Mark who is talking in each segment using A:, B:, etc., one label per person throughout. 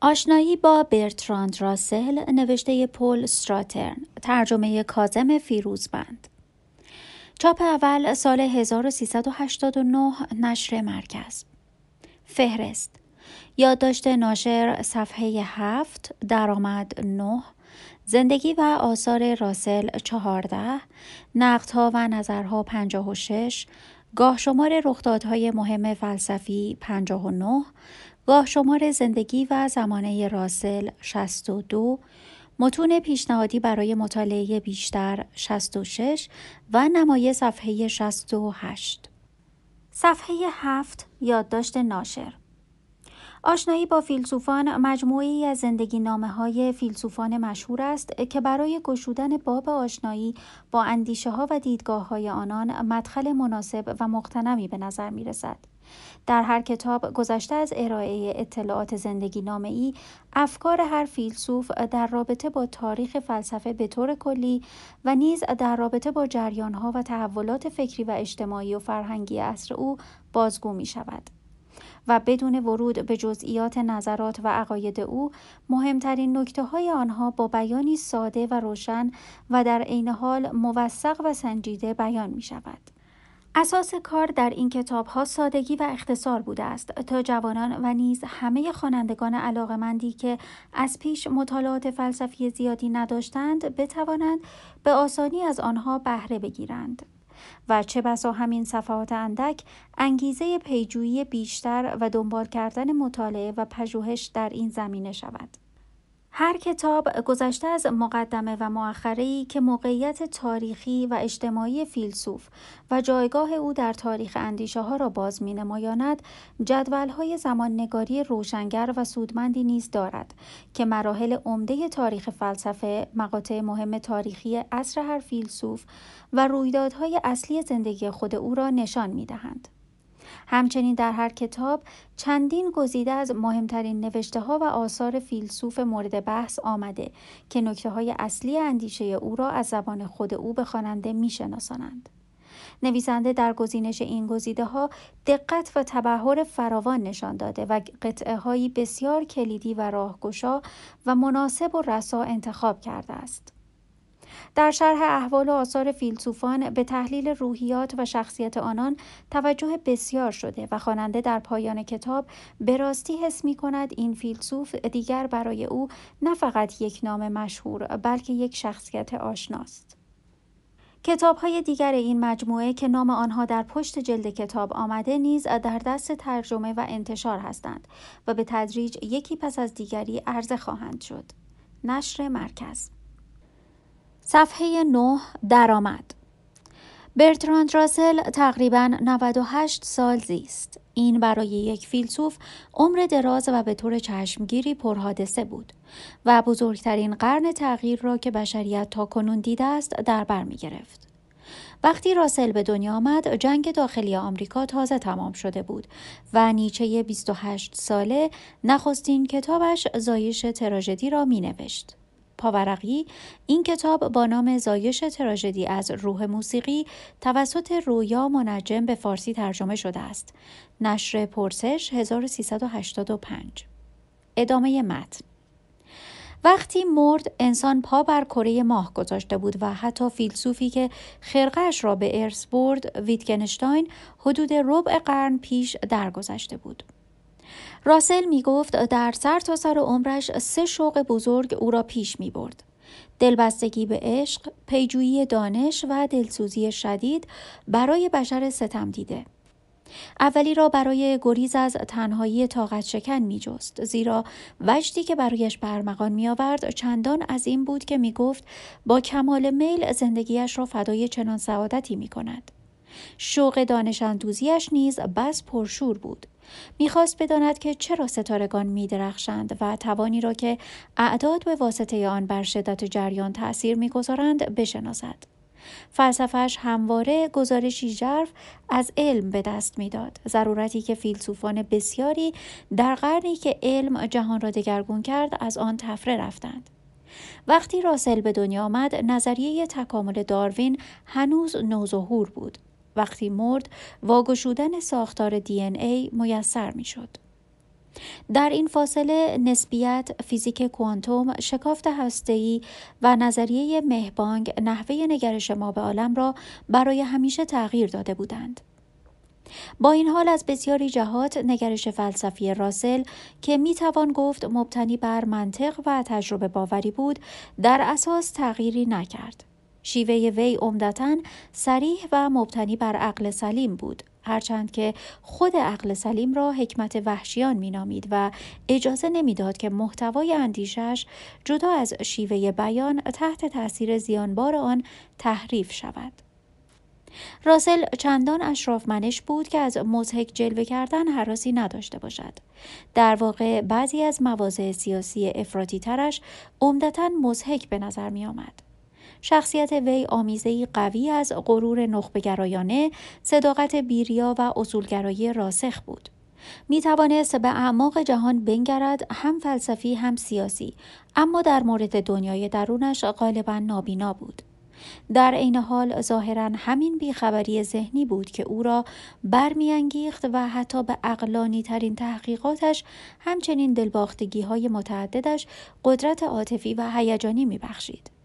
A: آشنایی با برتراند راسل نوشته پول ستراترن. ترجمه کازم فیروزبند. چاپ اول سال 1389 نشر مرکز. فهرست. یادداشت ناشر صفحه هفت درآمد 9 زندگی و آثار راسل 14 نقدها و نظرها 56 گاه شمار رخدادهای مهم فلسفی 59 گاه شمار زندگی و زمانه راسل 62 متون پیشنهادی برای مطالعه بیشتر 66 و نمای صفحه 68 صفحه 7 یادداشت ناشر آشنایی با فیلسوفان مجموعی از زندگی نامه های فیلسوفان مشهور است که برای گشودن باب آشنایی با اندیشه ها و دیدگاه های آنان مدخل مناسب و مقتنمی به نظر می رسد. در هر کتاب گذشته از ارائه اطلاعات زندگی نامه ای افکار هر فیلسوف در رابطه با تاریخ فلسفه به طور کلی و نیز در رابطه با جریانها و تحولات فکری و اجتماعی و فرهنگی عصر او بازگو می شود. و بدون ورود به جزئیات نظرات و عقاید او مهمترین نکته های آنها با بیانی ساده و روشن و در عین حال موثق و سنجیده بیان می شود. اساس کار در این کتاب ها سادگی و اختصار بوده است تا جوانان و نیز همه خوانندگان علاقمندی که از پیش مطالعات فلسفی زیادی نداشتند بتوانند به آسانی از آنها بهره بگیرند. و چه بسا همین صفحات اندک انگیزه پیجویی بیشتر و دنبال کردن مطالعه و پژوهش در این زمینه شود. هر کتاب گذشته از مقدمه و مؤخره‌ای که موقعیت تاریخی و اجتماعی فیلسوف و جایگاه او در تاریخ اندیشه ها را باز می نمایاند جدول های زمان نگاری روشنگر و سودمندی نیز دارد که مراحل عمده تاریخ فلسفه مقاطع مهم تاریخی اصر هر فیلسوف و رویدادهای اصلی زندگی خود او را نشان می دهند. همچنین در هر کتاب چندین گزیده از مهمترین نوشته ها و آثار فیلسوف مورد بحث آمده که نکته های اصلی اندیشه او را از زبان خود او به خواننده میشناسانند. نویسنده در گزینش این گزیده ها دقت و تبهر فراوان نشان داده و قطعه هایی بسیار کلیدی و راهگشا و مناسب و رسا انتخاب کرده است. در شرح احوال و آثار فیلسوفان به تحلیل روحیات و شخصیت آنان توجه بسیار شده و خواننده در پایان کتاب به راستی حس می کند این فیلسوف دیگر برای او نه فقط یک نام مشهور بلکه یک شخصیت آشناست. کتاب های دیگر این مجموعه که نام آنها در پشت جلد کتاب آمده نیز در دست ترجمه و انتشار هستند و به تدریج یکی پس از دیگری عرضه خواهند شد. نشر مرکز صفحه 9 درآمد برتراند راسل تقریبا 98 سال زیست. این برای یک فیلسوف عمر دراز و به طور چشمگیری پرحادثه بود و بزرگترین قرن تغییر را که بشریت تا کنون دیده است در بر می گرفت. وقتی راسل به دنیا آمد جنگ داخلی آمریکا تازه تمام شده بود و نیچه 28 ساله نخستین کتابش زایش تراژدی را می نوشت. پاورقی این کتاب با نام زایش تراژدی از روح موسیقی توسط رویا منجم به فارسی ترجمه شده است. نشر پرسش 1385 ادامه متن. وقتی مرد انسان پا بر کره ماه گذاشته بود و حتی فیلسوفی که خرقش را به ارث برد ویتگنشتاین حدود ربع قرن پیش درگذشته بود. راسل می گفت در سر تا سر عمرش سه شوق بزرگ او را پیش می برد. دلبستگی به عشق، پیجویی دانش و دلسوزی شدید برای بشر ستم دیده. اولی را برای گریز از تنهایی طاقت شکن می جست زیرا وجدی که برایش برمغان می آورد چندان از این بود که می گفت با کمال میل زندگیش را فدای چنان سعادتی می کند. شوق دانش اندوزیش نیز بس پرشور بود. می‌خواست بداند که چرا ستارگان میدرخشند و توانی را که اعداد به واسطه آن بر شدت جریان تأثیر می‌گذارند بشناسد. فلسفهش همواره گزارشی ژرف از علم به دست می‌داد. ضرورتی که فیلسوفان بسیاری در قرنی که علم جهان را دگرگون کرد از آن تفره رفتند. وقتی راسل به دنیا آمد نظریه تکامل داروین هنوز نوظهور بود. وقتی مرد واگشودن ساختار دی این ای میسر می شد. در این فاصله نسبیت، فیزیک کوانتوم، شکافت هسته‌ای و نظریه مهبانگ نحوه نگرش ما به عالم را برای همیشه تغییر داده بودند. با این حال از بسیاری جهات نگرش فلسفی راسل که می توان گفت مبتنی بر منطق و تجربه باوری بود در اساس تغییری نکرد. شیوه وی عمدتا سریح و مبتنی بر عقل سلیم بود هرچند که خود عقل سلیم را حکمت وحشیان مینامید و اجازه نمی‌داد که محتوای اندیشش جدا از شیوه بیان تحت تاثیر زیانبار آن تحریف شود راسل چندان اشرافمنش بود که از مزهک جلوه کردن حراسی نداشته باشد. در واقع بعضی از مواضع سیاسی افراطی ترش عمدتا مزهک به نظر می آمد. شخصیت وی آمیزهای قوی از غرور نخبگرایانه، صداقت بیریا و اصولگرایی راسخ بود. می توانست به اعماق جهان بنگرد هم فلسفی هم سیاسی اما در مورد دنیای درونش غالبا نابینا بود. در عین حال ظاهرا همین بیخبری ذهنی بود که او را برمیانگیخت و حتی به اقلانی ترین تحقیقاتش همچنین دلباختگی های متعددش قدرت عاطفی و هیجانی میبخشید.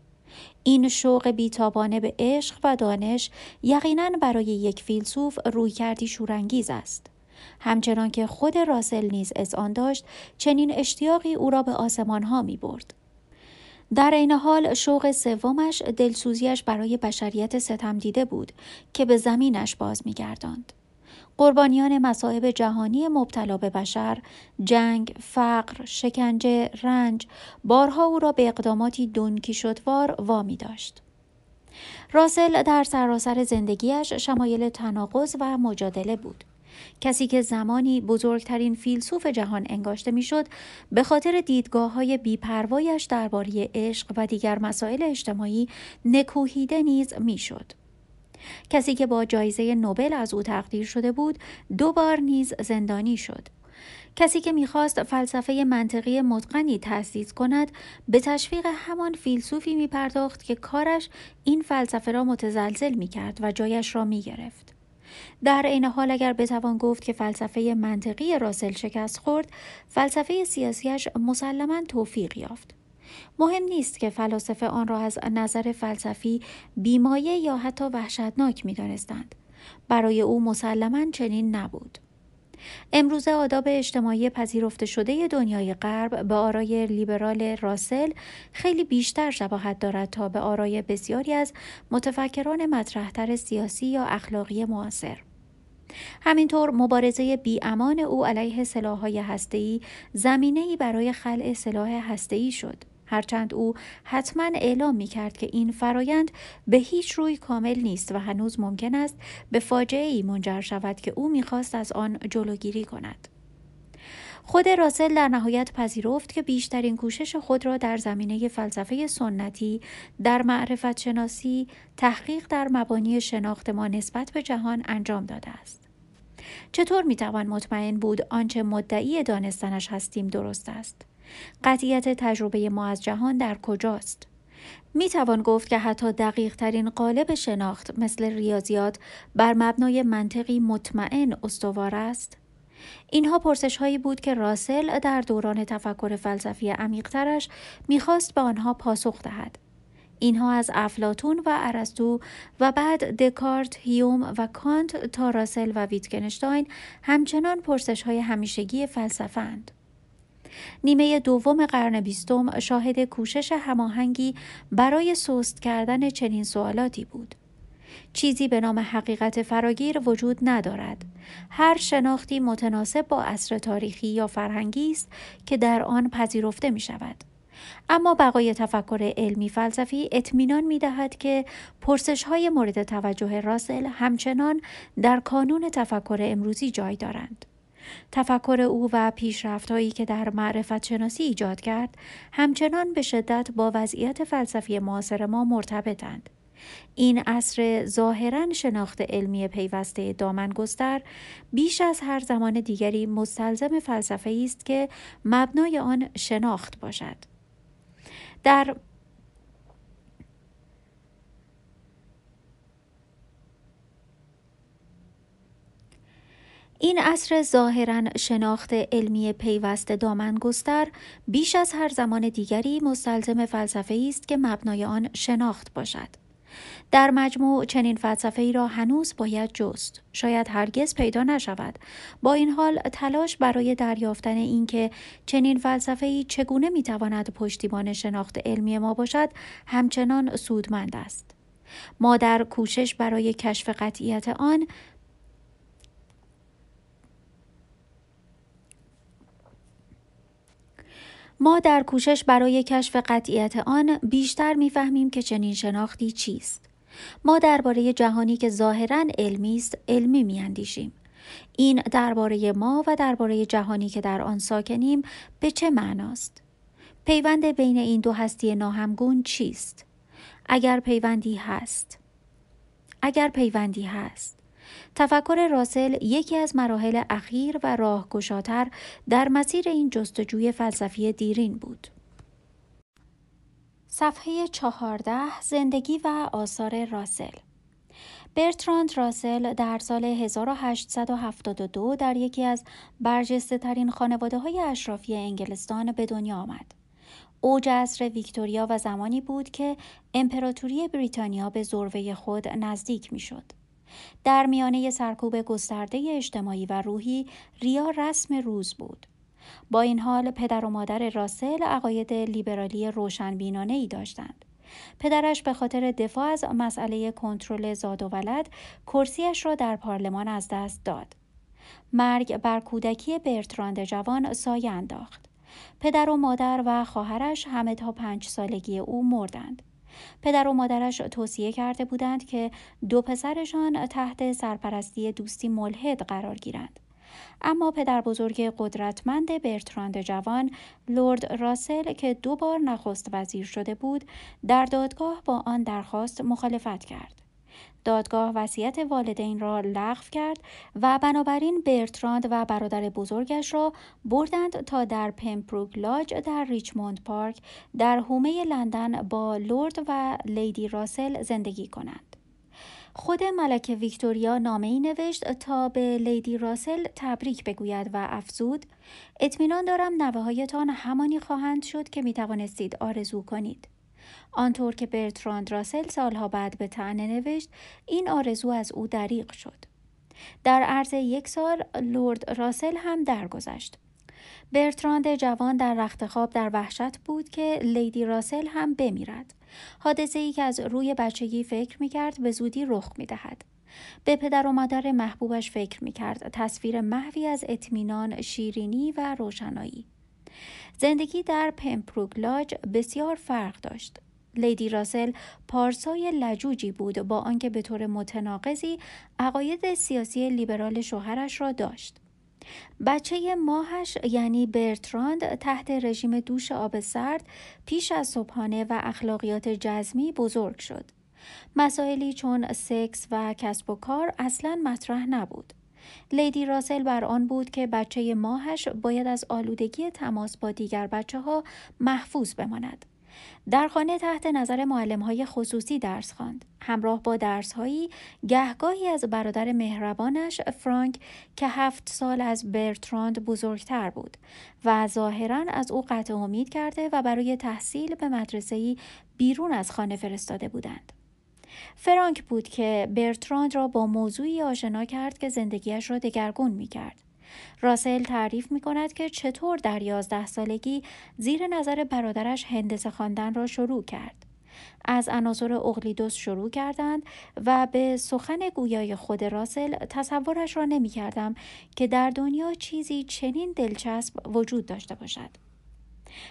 A: این شوق بیتابانه به عشق و دانش یقینا برای یک فیلسوف روی کردی شورانگیز است. همچنان که خود راسل نیز از آن داشت چنین اشتیاقی او را به آسمان ها می برد. در این حال شوق سومش دلسوزیش برای بشریت ستم دیده بود که به زمینش باز میگرداند. قربانیان مصائب جهانی مبتلا به بشر، جنگ، فقر، شکنجه، رنج، بارها او را به اقداماتی دونکی شدوار وامی داشت. راسل در سراسر زندگیش شمایل تناقض و مجادله بود. کسی که زمانی بزرگترین فیلسوف جهان انگاشته می‌شد به خاطر دیدگاه های بیپروایش درباره عشق و دیگر مسائل اجتماعی نکوهیده نیز می‌شد. کسی که با جایزه نوبل از او تقدیر شده بود دو بار نیز زندانی شد. کسی که می‌خواست فلسفه منطقی متقنی تأسیس کند به تشویق همان فیلسوفی میپرداخت که کارش این فلسفه را متزلزل می‌کرد و جایش را می‌گرفت. در عین حال اگر بتوان گفت که فلسفه منطقی راسل شکست خورد فلسفه سیاسیش مسلما توفیق یافت. مهم نیست که فلاسفه آن را از نظر فلسفی بیمایه یا حتی وحشتناک می دانستند. برای او مسلما چنین نبود. امروزه آداب اجتماعی پذیرفته شده دنیای غرب به آرای لیبرال راسل خیلی بیشتر شباهت دارد تا به آرای بسیاری از متفکران مطرحتر سیاسی یا اخلاقی معاصر. همینطور مبارزه بیامان او علیه سلاحهای هسته‌ای زمینه‌ای برای خلع سلاح هسته‌ای شد. هرچند او حتما اعلام می کرد که این فرایند به هیچ روی کامل نیست و هنوز ممکن است به فاجعه ای منجر شود که او می‌خواست از آن جلوگیری کند. خود راسل در نهایت پذیرفت که بیشترین کوشش خود را در زمینه فلسفه سنتی در معرفت شناسی تحقیق در مبانی شناخت ما نسبت به جهان انجام داده است. چطور می‌توان مطمئن بود آنچه مدعی دانستنش هستیم درست است؟ قطیت تجربه ما از جهان در کجاست؟ می توان گفت که حتی دقیق ترین قالب شناخت مثل ریاضیات بر مبنای منطقی مطمئن استوار است؟ اینها پرسش هایی بود که راسل در دوران تفکر فلسفی عمیقترش می‌خواست به آنها پاسخ دهد. اینها از افلاتون و ارسطو و بعد دکارت، هیوم و کانت تا راسل و ویتکنشتاین همچنان پرسش های همیشگی فلسفه اند. نیمه دوم قرن بیستم شاهد کوشش هماهنگی برای سست کردن چنین سوالاتی بود. چیزی به نام حقیقت فراگیر وجود ندارد. هر شناختی متناسب با عصر تاریخی یا فرهنگی است که در آن پذیرفته می شود. اما بقای تفکر علمی فلسفی اطمینان می دهد که پرسش های مورد توجه راسل همچنان در کانون تفکر امروزی جای دارند. تفکر او و پیشرفتهایی که در معرفت شناسی ایجاد کرد همچنان به شدت با وضعیت فلسفی معاصر ما مرتبطند. این عصر ظاهرا شناخت علمی پیوسته دامن گستر بیش از هر زمان دیگری مستلزم فلسفه است که مبنای آن شناخت باشد. در این اصر ظاهرا شناخت علمی پیوست دامنگستر بیش از هر زمان دیگری مستلزم فلسفه است که مبنای آن شناخت باشد. در مجموع چنین فلسفه ای را هنوز باید جست. شاید هرگز پیدا نشود. با این حال تلاش برای دریافتن اینکه چنین فلسفه ای چگونه می‌تواند پشتیبان شناخت علمی ما باشد همچنان سودمند است. ما در کوشش برای کشف قطعیت آن ما در کوشش برای کشف قطعیت آن بیشتر می‌فهمیم که چنین شناختی چیست. ما درباره جهانی که ظاهرا علمی است علمی میاندیشیم. این درباره ما و درباره جهانی که در آن ساکنیم به چه معناست؟ پیوند بین این دو هستی ناهمگون چیست؟ اگر پیوندی هست. اگر پیوندی هست. تفکر راسل یکی از مراحل اخیر و راهگشاتر در مسیر این جستجوی فلسفی دیرین بود. صفحه چهارده زندگی و آثار راسل برتراند راسل در سال 1872 در یکی از برجسته ترین خانواده های اشرافی انگلستان به دنیا آمد. اوج عصر ویکتوریا و زمانی بود که امپراتوری بریتانیا به ذروه خود نزدیک می‌شد. در میانه سرکوب گسترده اجتماعی و روحی ریا رسم روز بود. با این حال پدر و مادر راسل عقاید لیبرالی روشنبینانه ای داشتند. پدرش به خاطر دفاع از مسئله کنترل زاد و ولد کرسیش را در پارلمان از دست داد. مرگ بر کودکی برتراند جوان سایه انداخت. پدر و مادر و خواهرش همه تا پنج سالگی او مردند. پدر و مادرش توصیه کرده بودند که دو پسرشان تحت سرپرستی دوستی ملحد قرار گیرند. اما پدر بزرگ قدرتمند برتراند جوان لورد راسل که دو بار نخست وزیر شده بود در دادگاه با آن درخواست مخالفت کرد. دادگاه وصیت والدین را لغو کرد و بنابراین برتراند و برادر بزرگش را بردند تا در پمبروک لاج در ریچموند پارک در حومه لندن با لورد و لیدی راسل زندگی کنند. خود ملکه ویکتوریا نامه ای نوشت تا به لیدی راسل تبریک بگوید و افزود اطمینان دارم نوه هایتان همانی خواهند شد که می توانستید آرزو کنید. آنطور که برتراند راسل سالها بعد به طعنه نوشت این آرزو از او دریغ شد. در عرض یک سال لورد راسل هم درگذشت. برتراند جوان در رخت خواب در وحشت بود که لیدی راسل هم بمیرد. حادثه ای که از روی بچگی فکر می کرد به زودی رخ می دهد. به پدر و مادر محبوبش فکر می کرد تصویر محوی از اطمینان شیرینی و روشنایی. زندگی در پمپروگلاج بسیار فرق داشت. لیدی راسل پارسای لجوجی بود با آنکه به طور متناقضی عقاید سیاسی لیبرال شوهرش را داشت. بچه ماهش یعنی برتراند تحت رژیم دوش آب سرد پیش از صبحانه و اخلاقیات جزمی بزرگ شد. مسائلی چون سکس و کسب و کار اصلا مطرح نبود. لیدی راسل بر آن بود که بچه ماهش باید از آلودگی تماس با دیگر بچه ها محفوظ بماند. در خانه تحت نظر معلم های خصوصی درس خواند. همراه با درس هایی گهگاهی از برادر مهربانش فرانک که هفت سال از برتراند بزرگتر بود و ظاهرا از او قطع امید کرده و برای تحصیل به مدرسه بیرون از خانه فرستاده بودند. فرانک بود که برتراند را با موضوعی آشنا کرد که زندگیش را دگرگون می کرد. راسل تعریف می کند که چطور در یازده سالگی زیر نظر برادرش هندسه خواندن را شروع کرد. از عناصر اقلیدوس شروع کردند و به سخن گویای خود راسل تصورش را نمی کردم که در دنیا چیزی چنین دلچسب وجود داشته باشد.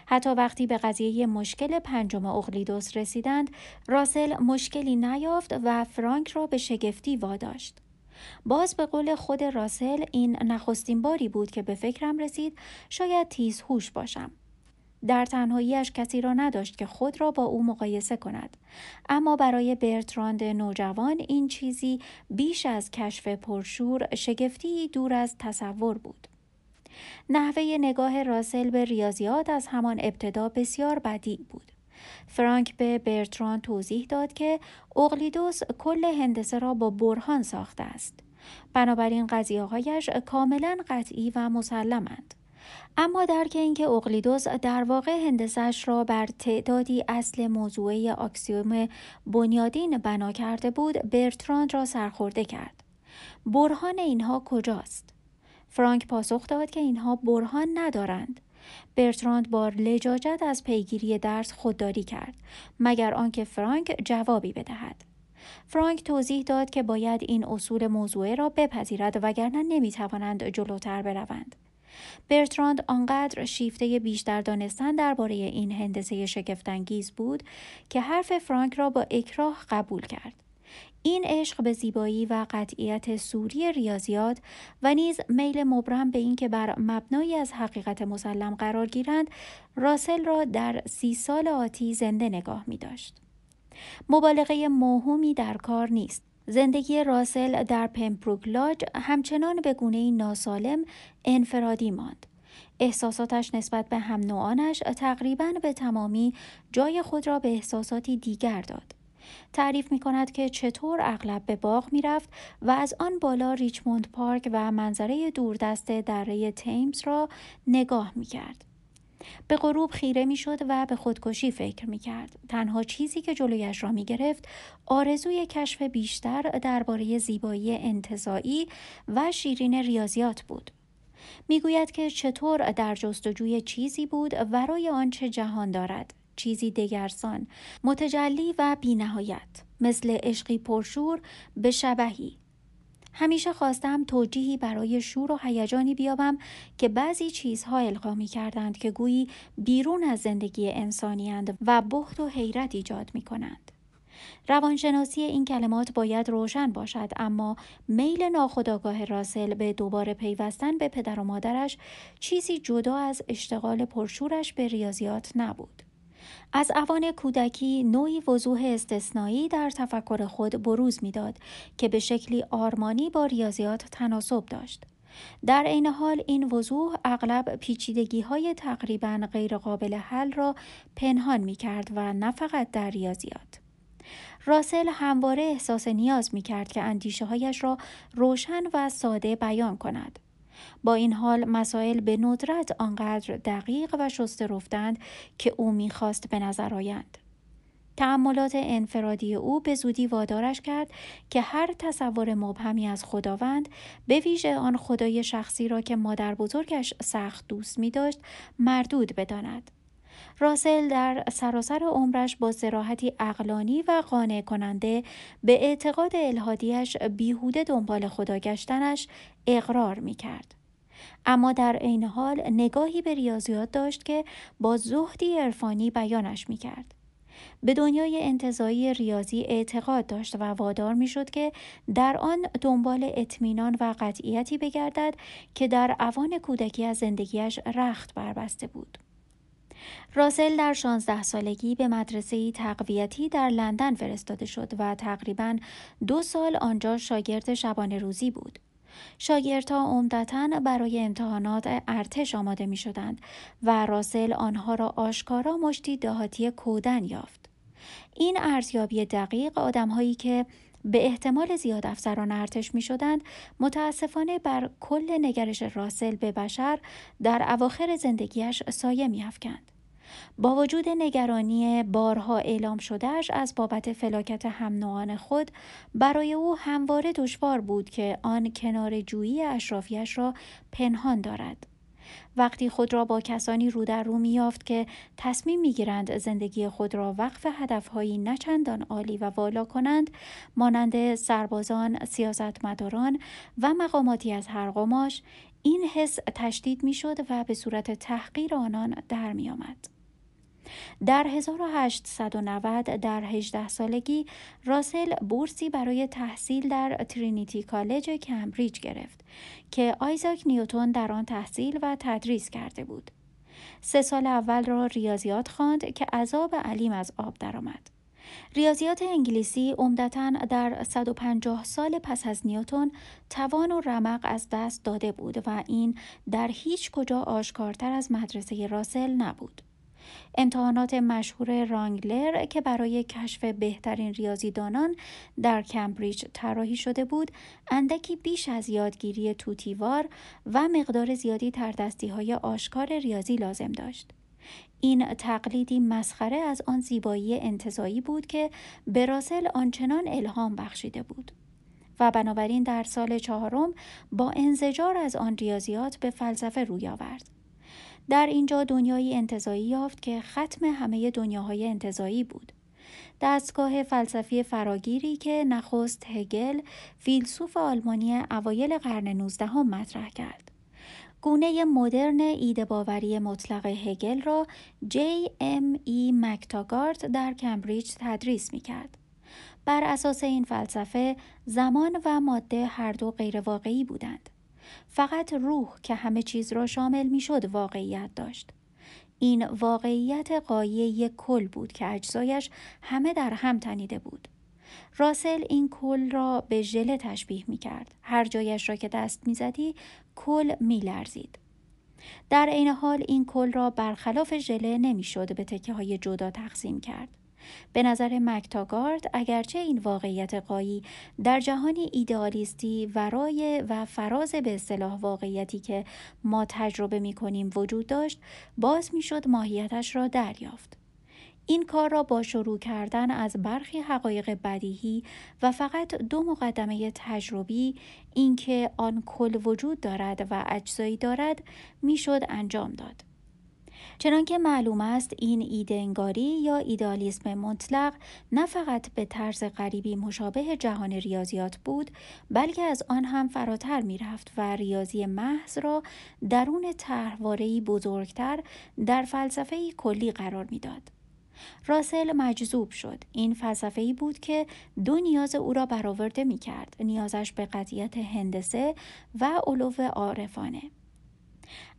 A: حتی وقتی به قضیه مشکل پنجم اقلیدوس رسیدند راسل مشکلی نیافت و فرانک را به شگفتی واداشت باز به قول خود راسل این نخستین باری بود که به فکرم رسید شاید تیز هوش باشم. در تنهاییش کسی را نداشت که خود را با او مقایسه کند. اما برای برتراند نوجوان این چیزی بیش از کشف پرشور شگفتی دور از تصور بود. نحوه نگاه راسل به ریاضیات از همان ابتدا بسیار بدی بود. فرانک به برتران توضیح داد که اقلیدوس کل هندسه را با برهان ساخته است. بنابراین قضیه هایش کاملا قطعی و مسلمند. اما درک اینکه اقلیدوس در واقع هندسش را بر تعدادی اصل موضوعی آکسیوم بنیادین بنا کرده بود برتراند را سرخورده کرد برهان اینها کجاست فرانک پاسخ داد که اینها برهان ندارند برتراند با لجاجت از پیگیری درس خودداری کرد مگر آنکه فرانک جوابی بدهد. فرانک توضیح داد که باید این اصول موضوعه را بپذیرد وگرنه نمی‌توانند جلوتر بروند. برتراند آنقدر شیفته بیشتر دانستن درباره این هندسه شگفتانگیز بود که حرف فرانک را با اکراه قبول کرد. این عشق به زیبایی و قطعیت سوری ریاضیات و نیز میل مبرم به اینکه بر مبنایی از حقیقت مسلم قرار گیرند راسل را در سی سال آتی زنده نگاه می داشت. مبالغه موهومی در کار نیست. زندگی راسل در پمپروگلاج همچنان به گونه ناسالم انفرادی ماند. احساساتش نسبت به هم نوعانش تقریبا به تمامی جای خود را به احساساتی دیگر داد. تعریف می کند که چطور اغلب به باغ می رفت و از آن بالا ریچموند پارک و منظره دوردست دره تیمز را نگاه می کرد. به غروب خیره می شد و به خودکشی فکر می کرد. تنها چیزی که جلویش را می گرفت آرزوی کشف بیشتر درباره زیبایی انتظایی و شیرین ریاضیات بود. می‌گوید که چطور در جستجوی چیزی بود ورای آنچه جهان دارد چیزی دگرسان متجلی و بینهایت مثل عشقی پرشور به شبهی همیشه خواستم توجیهی برای شور و هیجانی بیابم که بعضی چیزها القا می کردند که گویی بیرون از زندگی انسانیند و بخت و حیرت ایجاد می کنند. روانشناسی این کلمات باید روشن باشد اما میل ناخداگاه راسل به دوباره پیوستن به پدر و مادرش چیزی جدا از اشتغال پرشورش به ریاضیات نبود. از اوان کودکی نوعی وضوح استثنایی در تفکر خود بروز می‌داد که به شکلی آرمانی با ریاضیات تناسب داشت. در عین حال این وضوح اغلب پیچیدگی های تقریبا غیرقابل حل را پنهان می کرد و نه فقط در ریاضیات. راسل همواره احساس نیاز می کرد که اندیشه هایش را روشن و ساده بیان کند. با این حال مسائل به ندرت آنقدر دقیق و شسته رفتند که او می‌خواست به نظر آیند. تعملات انفرادی او به زودی وادارش کرد که هر تصور مبهمی از خداوند به ویژه آن خدای شخصی را که مادر بزرگش سخت دوست می داشت مردود بداند. راسل در سراسر عمرش با سراحتی اقلانی و قانع کننده به اعتقاد الهادیش بیهوده دنبال خدا گشتنش اقرار می کرد. اما در عین حال نگاهی به ریاضیات داشت که با زهدی عرفانی بیانش می کرد. به دنیای انتظایی ریاضی اعتقاد داشت و وادار می شد که در آن دنبال اطمینان و قطعیتی بگردد که در اوان کودکی از زندگیش رخت بربسته بود. راسل در 16 سالگی به مدرسه تقویتی در لندن فرستاده شد و تقریبا دو سال آنجا شاگرد شبانه روزی بود. شاگردها عمدتا برای امتحانات ارتش آماده می شدند و راسل آنها را آشکارا مشتی دهاتی کودن یافت. این ارزیابی دقیق آدمهایی که به احتمال زیاد افسران ارتش می شدند متاسفانه بر کل نگرش راسل به بشر در اواخر زندگیش سایه می افکند. با وجود نگرانی بارها اعلام شدهش از بابت فلاکت هم خود برای او همواره دشوار بود که آن کنار جویی اشرافیش را پنهان دارد. وقتی خود را با کسانی رو در رو میافت که تصمیم می‌گیرند زندگی خود را وقف هدفهایی نچندان عالی و والا کنند مانند سربازان سیاستمداران و مقاماتی از هر قماش این حس تشدید می‌شد و به صورت تحقیر آنان در میآمد در 1890 در 18 سالگی راسل بورسی برای تحصیل در ترینیتی کالج کمبریج گرفت که آیزاک نیوتون در آن تحصیل و تدریس کرده بود. سه سال اول را ریاضیات خواند که عذاب علیم از آب درآمد. ریاضیات انگلیسی عمدتا در 150 سال پس از نیوتون توان و رمق از دست داده بود و این در هیچ کجا آشکارتر از مدرسه راسل نبود. امتحانات مشهور رانگلر که برای کشف بهترین ریاضیدانان در کمبریج طراحی شده بود اندکی بیش از یادگیری توتیوار و مقدار زیادی تردستی های آشکار ریاضی لازم داشت. این تقلیدی مسخره از آن زیبایی انتظایی بود که براسل آنچنان الهام بخشیده بود و بنابراین در سال چهارم با انزجار از آن ریاضیات به فلسفه روی آورد. در اینجا دنیایی انتظایی یافت که ختم همه دنیاهای انتظایی بود دستگاه فلسفی فراگیری که نخست هگل فیلسوف آلمانی اوایل قرن 19 هم مطرح کرد گونه مدرن ایده باوری مطلق هگل را جی ام ای مکتاگارت در کمبریج تدریس می کرد. بر اساس این فلسفه زمان و ماده هر دو غیرواقعی بودند. فقط روح که همه چیز را شامل می شد واقعیت داشت. این واقعیت قایی یک کل بود که اجزایش همه در هم تنیده بود. راسل این کل را به ژله تشبیه می کرد. هر جایش را که دست می زدی کل می لرزید. در عین حال این کل را برخلاف ژله نمی‌شد به تکه های جدا تقسیم کرد. به نظر مکتاگارد اگرچه این واقعیت قایی در جهانی ایدئالیستی ورای و فراز به اصطلاح واقعیتی که ما تجربه می کنیم وجود داشت باز می شد ماهیتش را دریافت. این کار را با شروع کردن از برخی حقایق بدیهی و فقط دو مقدمه تجربی اینکه آن کل وجود دارد و اجزایی دارد می‌شد انجام داد. چنانکه معلوم است این ایده انگاری یا ایدالیسم مطلق نه فقط به طرز غریبی مشابه جهان ریاضیات بود بلکه از آن هم فراتر می رفت و ریاضی محض را درون طرحوارهای بزرگتر در فلسفه کلی قرار می‌داد. راسل مجذوب شد این فلسفه ای بود که دو نیاز او را برآورده می کرد نیازش به قضیت هندسه و علو عارفانه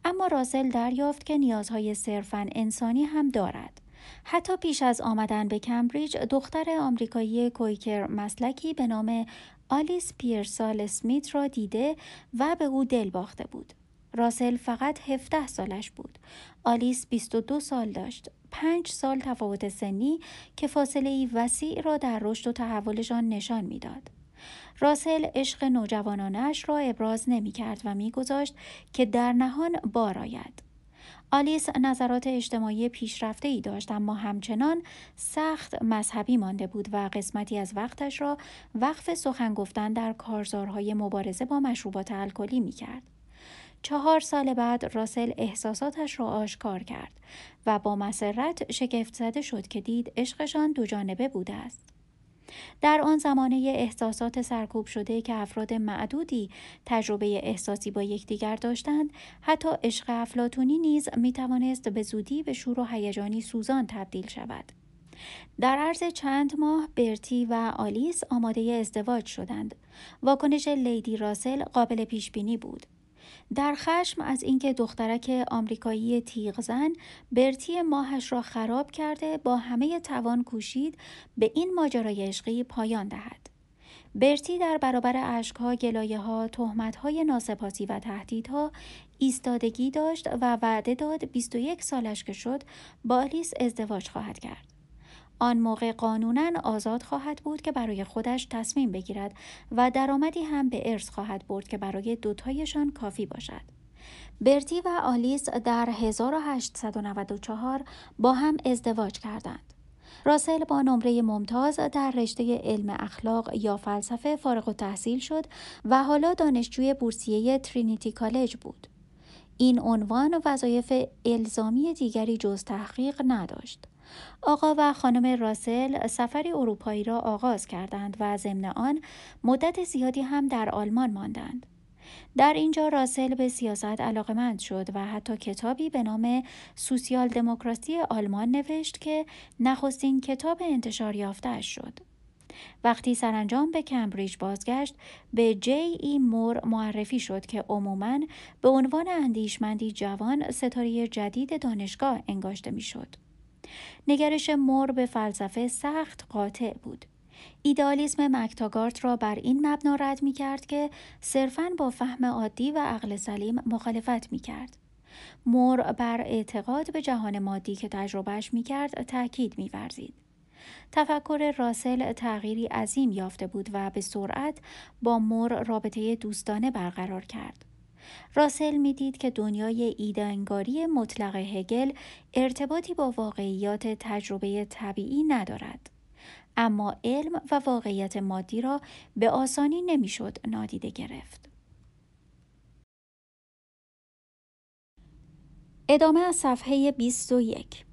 A: اما راسل دریافت که نیازهای صرفا انسانی هم دارد حتی پیش از آمدن به کمبریج دختر آمریکایی کویکر مسلکی به نام آلیس پیرسال اسمیت را دیده و به او دل باخته بود راسل فقط 17 سالش بود. آلیس 22 سال داشت. پنج سال تفاوت سنی که فاصله ای وسیع را در رشد و تحولشان نشان می‌داد. راسل عشق نوجوانانش را ابراز نمی کرد و میگذاشت که در نهان بار. آلیس نظرات اجتماعی پیشرفته ای داشت اما همچنان سخت مذهبی مانده بود و قسمتی از وقتش را وقف سخن گفتن در کارزارهای مبارزه با مشروبات الکلی می کرد. چهار سال بعد راسل احساساتش را آشکار کرد و با مسرت شگفت زده شد که دید عشقشان دو جانبه بوده است. در آن زمانه احساسات سرکوب شده که افراد معدودی تجربه احساسی با یکدیگر داشتند حتی عشق افلاتونی نیز می توانست به زودی به شور و هیجانی سوزان تبدیل شود. در عرض چند ماه برتی و آلیس آماده ازدواج شدند. واکنش لیدی راسل قابل پیش بینی بود. در خشم از اینکه دخترک آمریکایی تیغزن برتی ماهش را خراب کرده با همه توان کوشید به این ماجرای عشقی پایان دهد. برتی در برابر اشکها، گلایه ها، تهمت های ناسپاسی و تهدیدها ایستادگی داشت و وعده داد 21 سالش که شد با آلیس ازدواج خواهد کرد. آن موقع قانونا آزاد خواهد بود که برای خودش تصمیم بگیرد و درآمدی هم به ارث خواهد برد که برای دوتایشان کافی باشد. برتی و آلیس در 1894 با هم ازدواج کردند. راسل با نمره ممتاز در رشته علم اخلاق یا فلسفه فارغ و تحصیل شد و حالا دانشجوی بورسیه ترینیتی کالج بود. این عنوان وظایف الزامی دیگری جز تحقیق نداشت. آقا و خانم راسل سفری اروپایی را آغاز کردند و ضمن آن مدت زیادی هم در آلمان ماندند. در اینجا راسل به سیاست علاقمند شد و حتی کتابی به نام سوسیال دموکراسی آلمان نوشت که نخستین کتاب انتشار یافتهاش شد. وقتی سرانجام به کمبریج بازگشت به جی ای مور معرفی شد که عموماً به عنوان اندیشمندی جوان ستاره جدید دانشگاه انگاشته می‌شد. نگرش مور به فلسفه سخت قاطع بود. ایدالیسم مکتاگارت را بر این مبنا رد می کرد که صرفاً با فهم عادی و عقل سلیم مخالفت می کرد. مور بر اعتقاد به جهان مادی که تجربهش می‌کرد تاکید میورزید تفکر راسل تغییری عظیم یافته بود و به سرعت با مور رابطه دوستانه برقرار کرد. راسل می‌دید که دنیای ایدانگاری مطلق هگل ارتباطی با واقعیات تجربه طبیعی ندارد. اما علم و واقعیت مادی را به آسانی نمی‌شد نادیده گرفت. ادامه از صفحه 21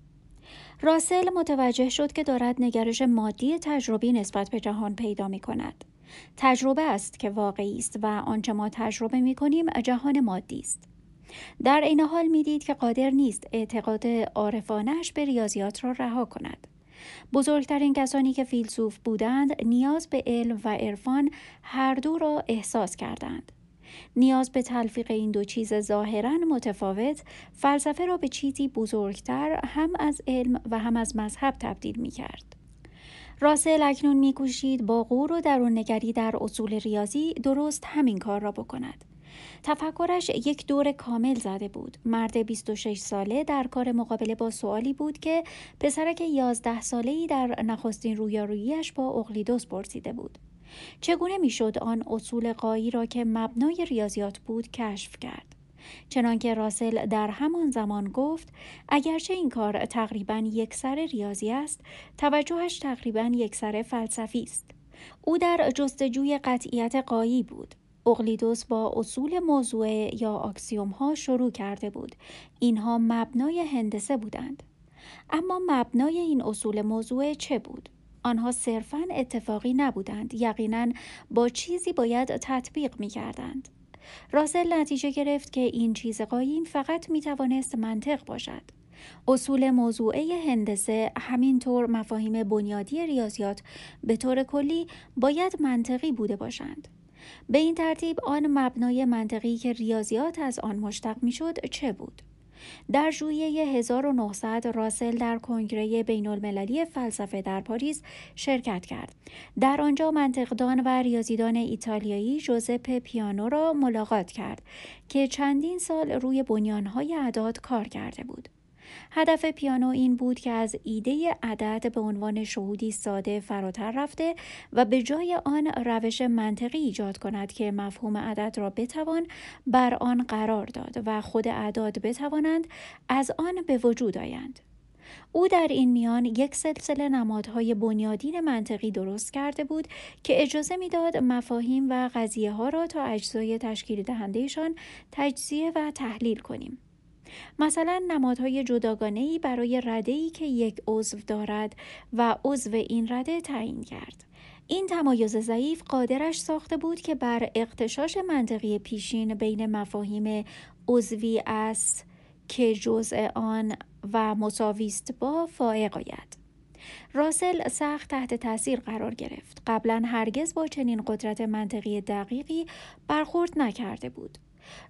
A: راسل متوجه شد که دارد نگرش مادی تجربی نسبت به جهان پیدا می کند. تجربه است که واقعی است و آنچه ما تجربه می کنیم جهان مادی است. در این حال می‌دید که قادر نیست اعتقاد عارفانش به ریاضیات را رها کند. بزرگترین کسانی که فیلسوف بودند نیاز به علم و عرفان هر دو را احساس کردند. نیاز به تلفیق این دو چیز ظاهرا متفاوت فلسفه را به چیزی بزرگتر هم از علم و هم از مذهب تبدیل می کرد. راسل اکنون میکوشید با غور و درون نگری در اصول ریاضی درست همین کار را بکند. تفکرش یک دور کامل زده بود. مرد 26 ساله در کار مقابله با سوالی بود که پسرک 11 ساله‌ای در نخستین رویاروییش با اقلیدوس پرسیده بود. چگونه می‌شد آن اصول قایی را که مبنای ریاضیات بود کشف کرد چنانکه راسل در همان زمان گفت اگرچه این کار تقریبا یک سر ریاضی است توجهش تقریبا یک سر فلسفی است. او در جستجوی قطعیت قایی بود. اقلیدوس با اصول موضوع یا آکسیوم ها شروع کرده بود. اینها مبنای هندسه بودند. اما مبنای این اصول موضوع چه بود؟ آنها صرفا اتفاقی نبودند یقینا با چیزی باید تطبیق می کردند. راسل نتیجه گرفت که این چیز قایم فقط می توانست منطق باشد. اصول موضوعه هندسه همینطور مفاهیم بنیادی ریاضیات به طور کلی باید منطقی بوده باشند. به این ترتیب آن مبنای منطقی که ریاضیات از آن مشتق می‌شد چه بود؟ در ژوئیه 1900 راسل در کنگره بین المللی فلسفه در پاریس شرکت کرد. در آنجا منطقدان و ریاضیدان ایتالیایی جوزپ پیانو را ملاقات کرد که چندین سال روی بنیانهای اعداد کار کرده بود. هدف پیانو این بود که از ایده عدد به عنوان شهودی ساده فراتر رفته و به جای آن روش منطقی ایجاد کند که مفهوم عدد را بتوان بر آن قرار داد و خود اعداد بتوانند از آن به وجود آیند. او در این میان یک سلسله نمادهای بنیادین منطقی درست کرده بود که اجازه می‌داد مفاهیم و قضیه ها را تا اجزای تشکیل دهندهشان تجزیه و تحلیل کنیم. مثلا نمادهای جداگانه برای رده ای که یک عضو دارد و عضو این رده تعیین کرد. این تمایز ضعیف قادرش ساخته بود که بر اقتشاش منطقی پیشین بین مفاهیم عضوی است که جزء آن و مساویست با فائق آید. راسل سخت تحت تاثیر قرار گرفت. قبلا هرگز با چنین قدرت منطقی دقیقی برخورد نکرده بود.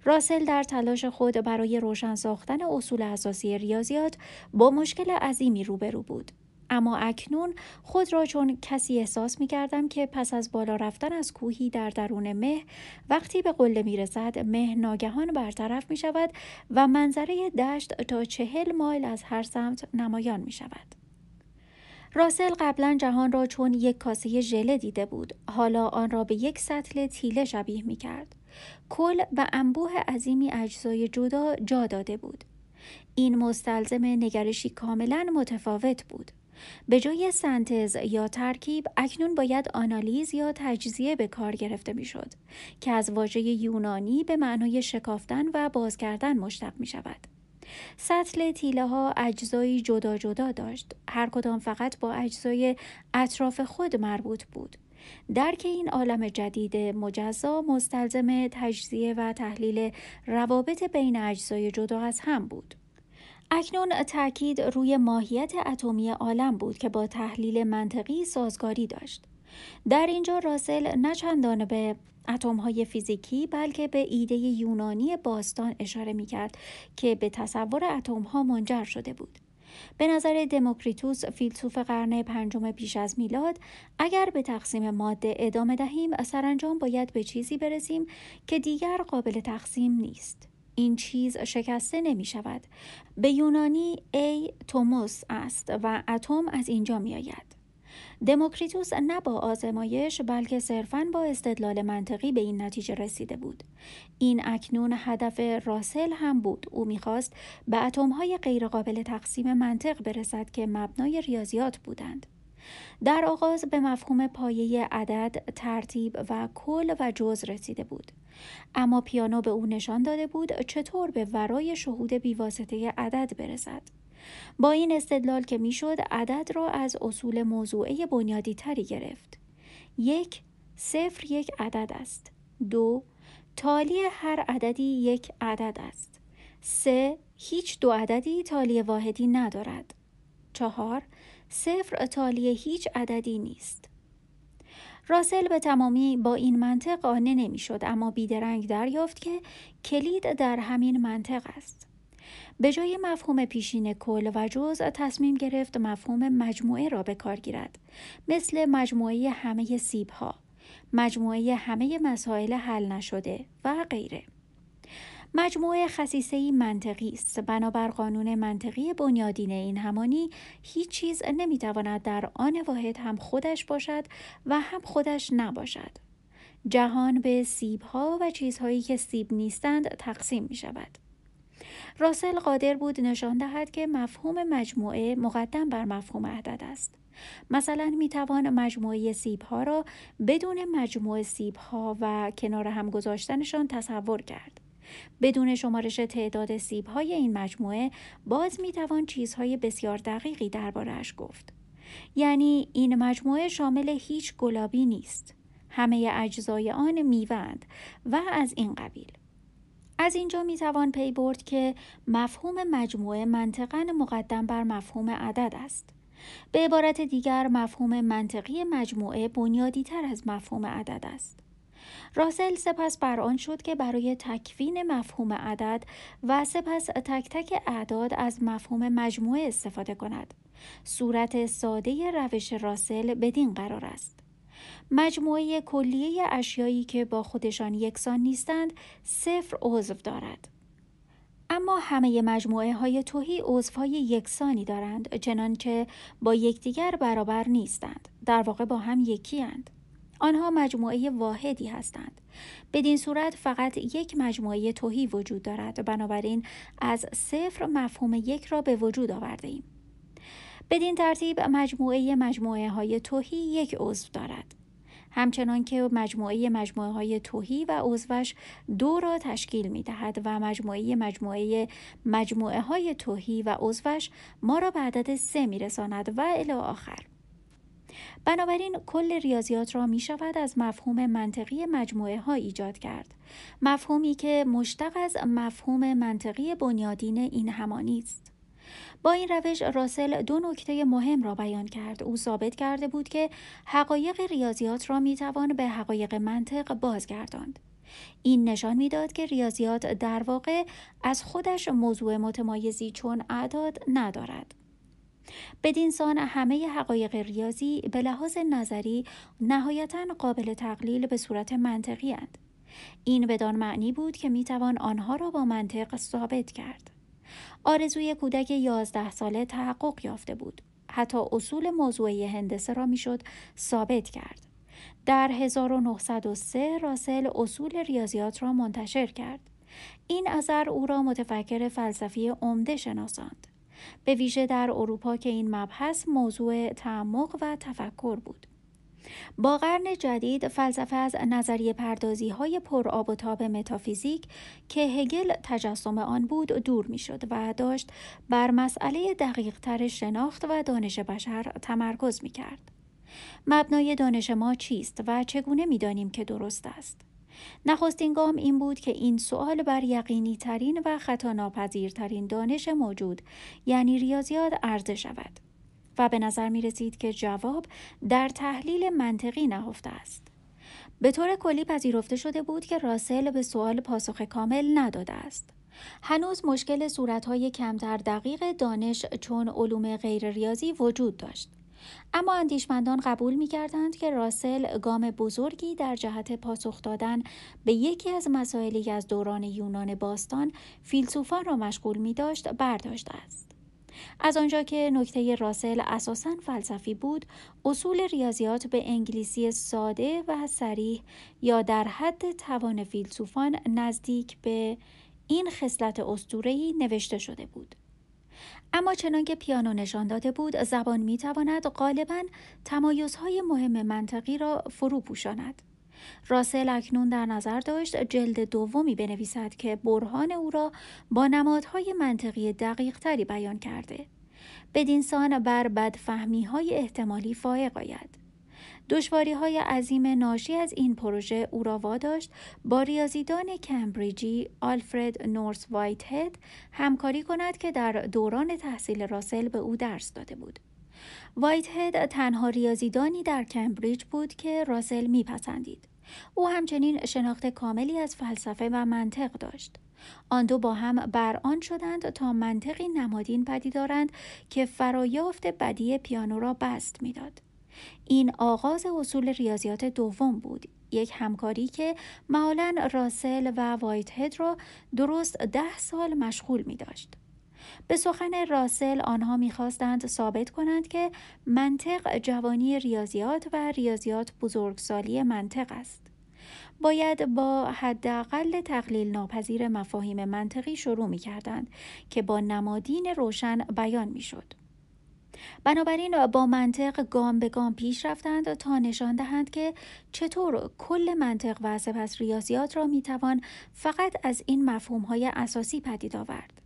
A: راسل در تلاش خود برای روشن ساختن اصول اساسی ریاضیات با مشکل عظیمی روبرو بود. اما اکنون خود را چون کسی احساس می کردم که پس از بالا رفتن از کوهی در درون مه وقتی به قله می رسد مه ناگهان برطرف می شود و منظره دشت تا چهل مایل از هر سمت نمایان می شود. راسل قبلا جهان را چون یک کاسه ژله دیده بود حالا آن را به یک سطل تیله شبیه می کرد. کل و انبوه عظیمی اجزای جدا جا داده بود. این مستلزم نگرشی کاملا متفاوت بود. به جای سنتز یا ترکیب اکنون باید آنالیز یا تجزیه به کار گرفته می‌شد که از واژه یونانی به معنای شکافتن و باز کردن مشتق می شود. سطل تیله ها اجزایی جدا جدا داشت. هر کدام فقط با اجزای اطراف خود مربوط بود. درک این عالم جدید مجزا مستلزم تجزیه و تحلیل روابط بین اجزای جدا از هم بود. اکنون تاکید روی ماهیت اتمی عالم بود که با تحلیل منطقی سازگاری داشت. در اینجا راسل نه چندان به اتم های فیزیکی بلکه به ایده یونانی باستان اشاره می کرد که به تصور اتم ها منجر شده بود. به نظر دموکریتوس فیلسوف قرن پنجم پیش از میلاد اگر به تقسیم ماده ادامه دهیم سرانجام باید به چیزی برسیم که دیگر قابل تقسیم نیست این چیز شکسته نمی شود. به یونانی ای توموس است و اتم از اینجا می آید. دموکریتوس نه با آزمایش بلکه صرفاً با استدلال منطقی به این نتیجه رسیده بود. این اکنون هدف راسل هم بود. او می‌خواست به اتمهای غیرقابل تقسیم منطق برسد که مبنای ریاضیات بودند. در آغاز به مفهوم پایه عدد، ترتیب و کل و جز رسیده بود. اما پیانو به او نشان داده بود چطور به ورای شهود بیواسطه عدد برسد. با این استدلال که می‌شد عدد را از اصول موضوعه بنیادی تری گرفت. یک صفر یک عدد است. دو تالی هر عددی یک عدد است. سه هیچ دو عددی تالی واحدی ندارد. چهار صفر تالی هیچ عددی نیست. راسل به تمامی با این منطق قانع نمی‌شد اما بیدرنگ دریافت که کلید در همین منطق است. به جای مفهوم پیشین کل و جز تصمیم گرفت مفهوم مجموعه را به کار گیرد. مثل مجموعه همه سیب ها مجموعه همه مسائل حل نشده و غیره. مجموعه خصیصه منطقی است. بنابر قانون منطقی بنیادین این همانی هیچ چیز نمی‌تواند در آن واحد هم خودش باشد و هم خودش نباشد. جهان به سیب ها و چیزهایی که سیب نیستند تقسیم می شود. راسل قادر بود نشان دهد که مفهوم مجموعه مقدم بر مفهوم عدد است. مثلا می توان مجموعه سیب ها را بدون مجموعه سیب ها و کنار هم گذاشتنشان تصور کرد. بدون شمارش تعداد سیب های این مجموعه باز می توان چیزهای بسیار دقیقی دربارهش گفت. یعنی این مجموعه شامل هیچ گلابی نیست. همه اجزای آن میوند و از این قبیل. از اینجا می توان پی برد که مفهوم مجموعه منطقا مقدم بر مفهوم عدد است. به عبارت دیگر مفهوم منطقی مجموعه بنیادی تر از مفهوم عدد است. راسل سپس بر آن شد که برای تکوین مفهوم عدد و سپس تک تک اعداد از مفهوم مجموعه استفاده کند. صورت ساده روش راسل بدین قرار است. مجموعه کلیه اشیایی که با خودشان یکسان نیستند صفر عضو دارد. اما همه مجموعه های توهی عضوهای یکسانی دارند چنانچه با یکدیگر برابر نیستند. در واقع با هم یکی اند. آنها مجموعه واحدی هستند. بدین صورت فقط یک مجموعه توهی وجود دارد. بنابراین از صفر مفهوم یک را به وجود آورده ایم. بدین ترتیب مجموعه مجموعه های توهی یک عضو دارد. همچنان که مجموعه مجموعه های توهی و عضوش دو را تشکیل می دهد و مجموعه مجموعه مجموعه های توهی و عضوش ما را به عدد سه می رساند و الی آخر. بنابراین کل ریاضیات را می شود از مفهوم منطقی مجموعه ها ایجاد کرد. مفهومی که مشتق از مفهوم منطقی بنیادین این همانی است. با این روش راسل دو نکته مهم را بیان کرد او ثابت کرده بود که حقایق ریاضیات را می‌توان به حقایق منطق بازگرداند این نشان می‌داد که ریاضیات در واقع از خودش موضوع متمایزی چون اعداد ندارد بدین سان همه حقایق ریاضی به لحاظ نظری نهایتا قابل تقلیل به صورت منطقی اند. این بدان معنی بود که می‌توان آنها را با منطق ثابت کرد. آرزوی کودک یازده ساله تحقق یافته بود. حتی اصول موضوعی هندسه را می‌شد ثابت کرد. در 1903 راسل اصول ریاضیات را منتشر کرد. این اثر او را متفکر فلسفی عمده شناساند. به ویژه در اروپا که این مبحث موضوع تعمق و تفکر بود. با قرن جدید فلسفه از نظریه پردازی های پر آب و تاب متافیزیک که هگل تجسم آن بود دور می شد و داشت بر مسئله دقیق تر شناخت و دانش بشر تمرکز می کرد. مبنای دانش ما چیست و چگونه می دانیم که درست است؟ نخستین گام این بود که این سوال بر یقینی ترین و خطا ناپذیرترین دانش موجود یعنی ریاضیات عرضه شود. و به نظر می رسید که جواب در تحلیل منطقی نهفته است. به طور کلی پذیرفته شده بود که راسل به سوال پاسخ کامل نداده است. هنوز مشکل صورتهای کمتر دقیق دانش چون علوم غیر ریاضی وجود داشت. اما اندیشمندان قبول می کردند که راسل گام بزرگی در جهت پاسخ دادن به یکی از مسائلی از دوران یونان باستان فیلسوفان را مشغول می داشت برداشته است. از آنجا که نکته راسل اساسا فلسفی بود اصول ریاضیات به انگلیسی ساده و سریح یا در حد توان فیلسوفان نزدیک به این خصلت اسطوره‌ای نوشته شده بود اما چنانکه پیانو نشان داده بود زبان می تواند غالبا تمایزهای مهم منطقی را فرو پوشاند. راسل اکنون در نظر داشت جلد دومی بنویسد که برهان او را با نمادهای منطقی دقیق تری بیان کرده. بدینسان بر بدفهمی های احتمالی فائق آید. دشواری های عظیم ناشی از این پروژه او را واداشت با ریاضیدان کمبریجی آلفرد نورس وایت هد همکاری کند که در دوران تحصیل راسل به او درس داده بود. وایت هد تنها ریاضیدانی در کمبریج بود که راسل میپسندید. او همچنین شناخت کاملی از فلسفه و منطق داشت. آن دو با هم بر آن شدند تا منطقی نمادین پدیدارند که فرایافت بدی پیانو را بست می‌داد. این آغاز اصول ریاضیات دوم بود یک همکاری که معالا راسل و وایت هد را درست ده سال مشغول می داشت. به سخن راسل آنها می‌خواستند ثابت کنند که منطق جوانی ریاضیات و ریاضیات بزرگسالی منطق است. باید با حداقل تقلیل ناپذیر مفاهیم منطقی شروع می کردند که با نمادین روشن بیان می شد. بنابراین با منطق گام به گام پیش رفتند تا نشان دهند که چطور کل منطق و سپس ریاضیات را می‌توان فقط از این مفهومهای اساسی پدید آورد.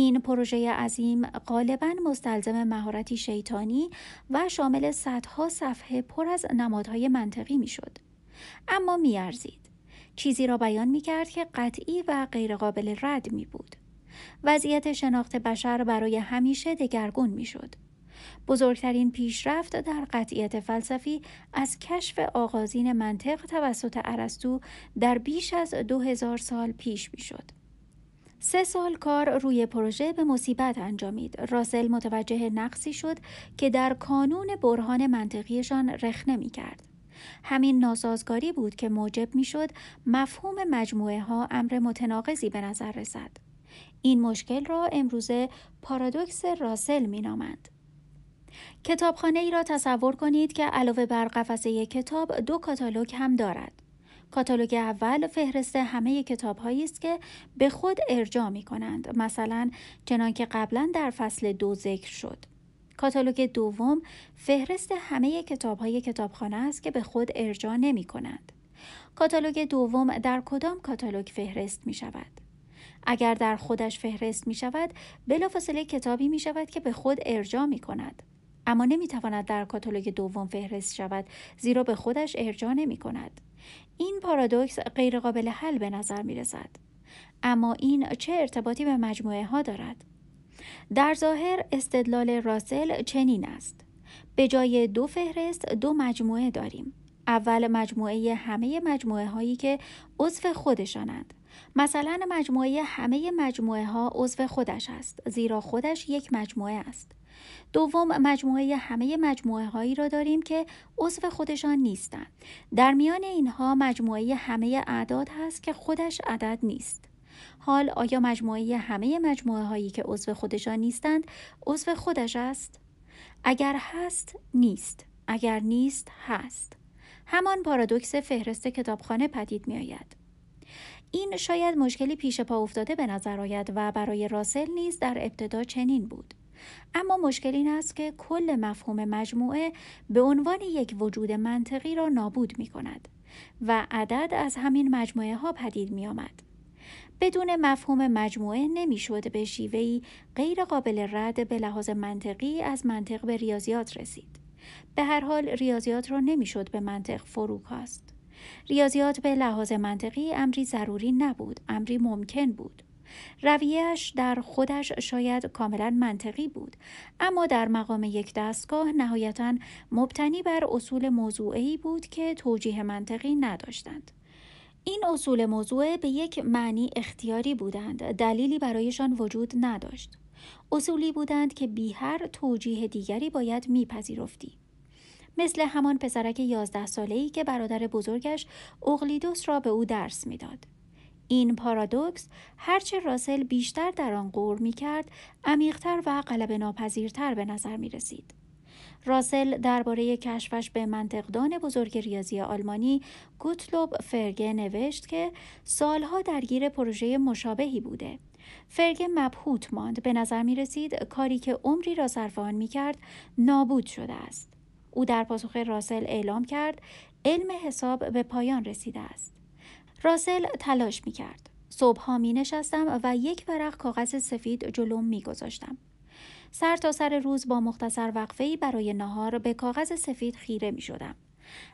A: این پروژه عظیم غالبا مستلزم مهارتی شیطانی و شامل صدها صفحه پر از نمادهای منطقی می‌شد. اما میارزید. چیزی را بیان می کرد که قطعی و غیرقابل رد می بود. وضعیت شناخت بشر برای همیشه دگرگون می شد. بزرگترین پیشرفت در قطعیت فلسفی از کشف آغازین منطق توسط ارسطو در بیش از دو هزار سال پیش می‌شد. سه سال کار روی پروژه به مصیبت انجامید. راسل متوجه نقصی شد که در کانون برهان منطقیشان رخنه می کرد. همین ناسازگاری بود که موجب می شد مفهوم مجموعه ها امر متناقضی به نظر رسد. این مشکل را امروزه پارادوکس راسل می نامند. کتابخانه ای را تصور کنید که علاوه بر قفسه کتاب دو کاتالوگ هم دارد. کاتالوگ اول فهرست همه کتاب هایی است که به خود ارجاع می کنند. مثلا چنانکه قبلا در فصل دو ذکر شد. کاتالوگ دوم فهرست همه کتاب های کتابخانه است که به خود ارجاع نمی کنند. کاتالوگ دوم در کدام کاتالوگ فهرست می شود؟ اگر در خودش فهرست می شود بلافاصله کتابی می شود که به خود ارجاع می کند. اما نمی‌تواند در کاتالوگ دوم فهرست شود زیرا به خودش ارجاع نمی کند. این پارادوکس غیرقابل حل به نظر می رسد. اما این چه ارتباطی به مجموعه ها دارد؟ در ظاهر استدلال راسل چنین است. به جای دو فهرست دو مجموعه داریم. اول مجموعه همه مجموعه هایی که عضو خودشانند. مثلا مجموعه همه مجموعه ها عضو خودش است زیرا خودش یک مجموعه است. دوم مجموعه همه مجموعه هایی را داریم که عضو خودشان نیستند. در میان اینها مجموعه همه اعداد هست که خودش عدد نیست. حال آیا مجموعه همه مجموعه هایی که عضو خودشان نیستند عضو خودش است؟ اگر هست نیست. اگر نیست هست. همان پارادوکس فهرست کتابخانه پدید می آید. این شاید مشکلی پیش پا افتاده به نظر آید و برای راسل نیز در ابتدا چنین بود. اما مشکل این است که کل مفهوم مجموعه به عنوان یک وجود منطقی را نابود می کند و عدد از همین مجموعه ها پدید می آمد. بدون مفهوم مجموعه نمی‌شد به شیوهی غیر قابل رد به لحاظ منطقی از منطق به ریاضیات رسید. به هر حال ریاضیات را نمی‌شد به منطق فرو کاست. ریاضیات به لحاظ منطقی امری ضروری نبود، امری ممکن بود. رویهش در خودش شاید کاملا منطقی بود اما در مقام یک دستگاه نهایتا مبتنی بر اصول موضوعی بود که توجیه منطقی نداشتند. این اصول موضوع به یک معنی اختیاری بودند دلیلی برایشان وجود نداشت. اصولی بودند که بی هر توجیه دیگری باید میپذیرفتی. مثل همان پسرک یازده ساله‌ای که برادر بزرگش اغلیدوس را به او درس می‌داد. این پارادوکس هرچه راسل بیشتر در آن غور می کرد عمیقتر و غلبه ناپذیرتر به نظر می رسید. راسل درباره کشفش به منطقدان بزرگ ریاضی آلمانی گوتلوب فرگه نوشت که سالها درگیر پروژه مشابهی بوده. فرگه مبهوت ماند به نظر می رسید کاری که عمری را صرف آن می کرد نابود شده است. او در پاسخ راسل اعلام کرد علم حساب به پایان رسیده است. راسل تلاش می کرد. صبحها می نشستم و یک ورق کاغذ سفید جلوم می گذاشتم. سر تا سر روز با مختصر وقفه‌ای برای نهار به کاغذ سفید خیره می شدم.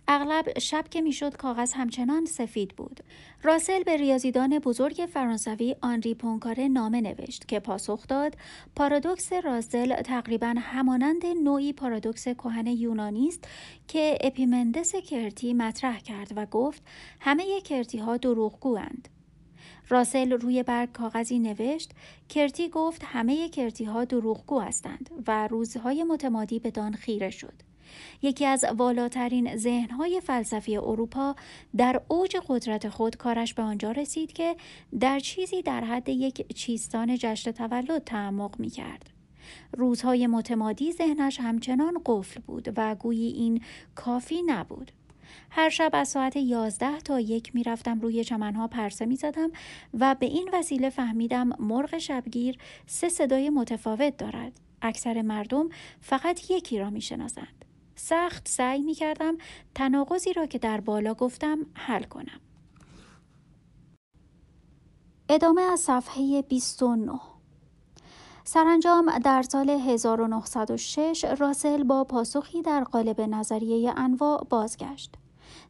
A: اغلب شب که می‌شد کاغذ همچنان سفید بود. راسل به ریاضیدان بزرگ فرانسوی آنری پونکاره نامه نوشت که پاسخ داد پارادوکس راسل تقریبا همانند نوعی پارادوکس کهن یونانی است که اپیمندس کرتی مطرح کرد و گفت همه کرتی ها دروغگواند. راسل روی برگ کاغذی نوشت کرتی گفت همه کرتی ها دروغگو هستند و روزهای متمادی به دان خیره شد. یکی از والاترین ذهنهای فلسفی اروپا در اوج قدرت خود کارش به آنجا رسید که در چیزی در حد یک چیستان جشن تولد تعمق می کرد. روزهای متمادی ذهنش همچنان قفل بود و گویی این کافی نبود. هر شب از ساعت یازده تا یک می‌رفتم روی چمنها پرسه می زدم و به این وسیله فهمیدم مرغ شبگیر سه صدای متفاوت دارد. اکثر مردم فقط یکی را می شناسند. سخت سعی می کردم تناقضی را که در بالا گفتم حل کنم. ادامه از صفحه 29 سرانجام در سال 1906 راسل با پاسخی در قالب نظریه انواع بازگشت.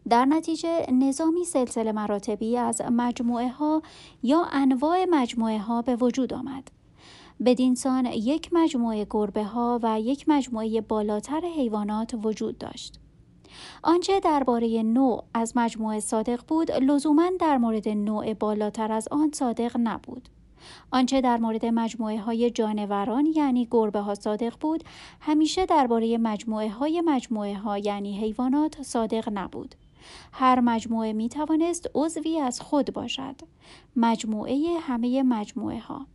A: در نتیجه نظامی سلسله مراتبی از مجموعه ها یا انواع مجموعه ها به وجود آمد. بدینسان یک مجموعه گربه ها و یک مجموعه بالاتر حیوانات وجود داشت. آنچه درباره نوع از مجموعه صادق بود لزوما در مورد نوع بالاتر از آن صادق نبود. آنچه در مورد مجموعه های جانوران یعنی گربه ها صادق بود همیشه درباره مجموعه های مجموعه ها یعنی حیوانات صادق نبود. هر مجموعه می توانست عضوی از خود باشد. مجموعه همه مجموعه ها.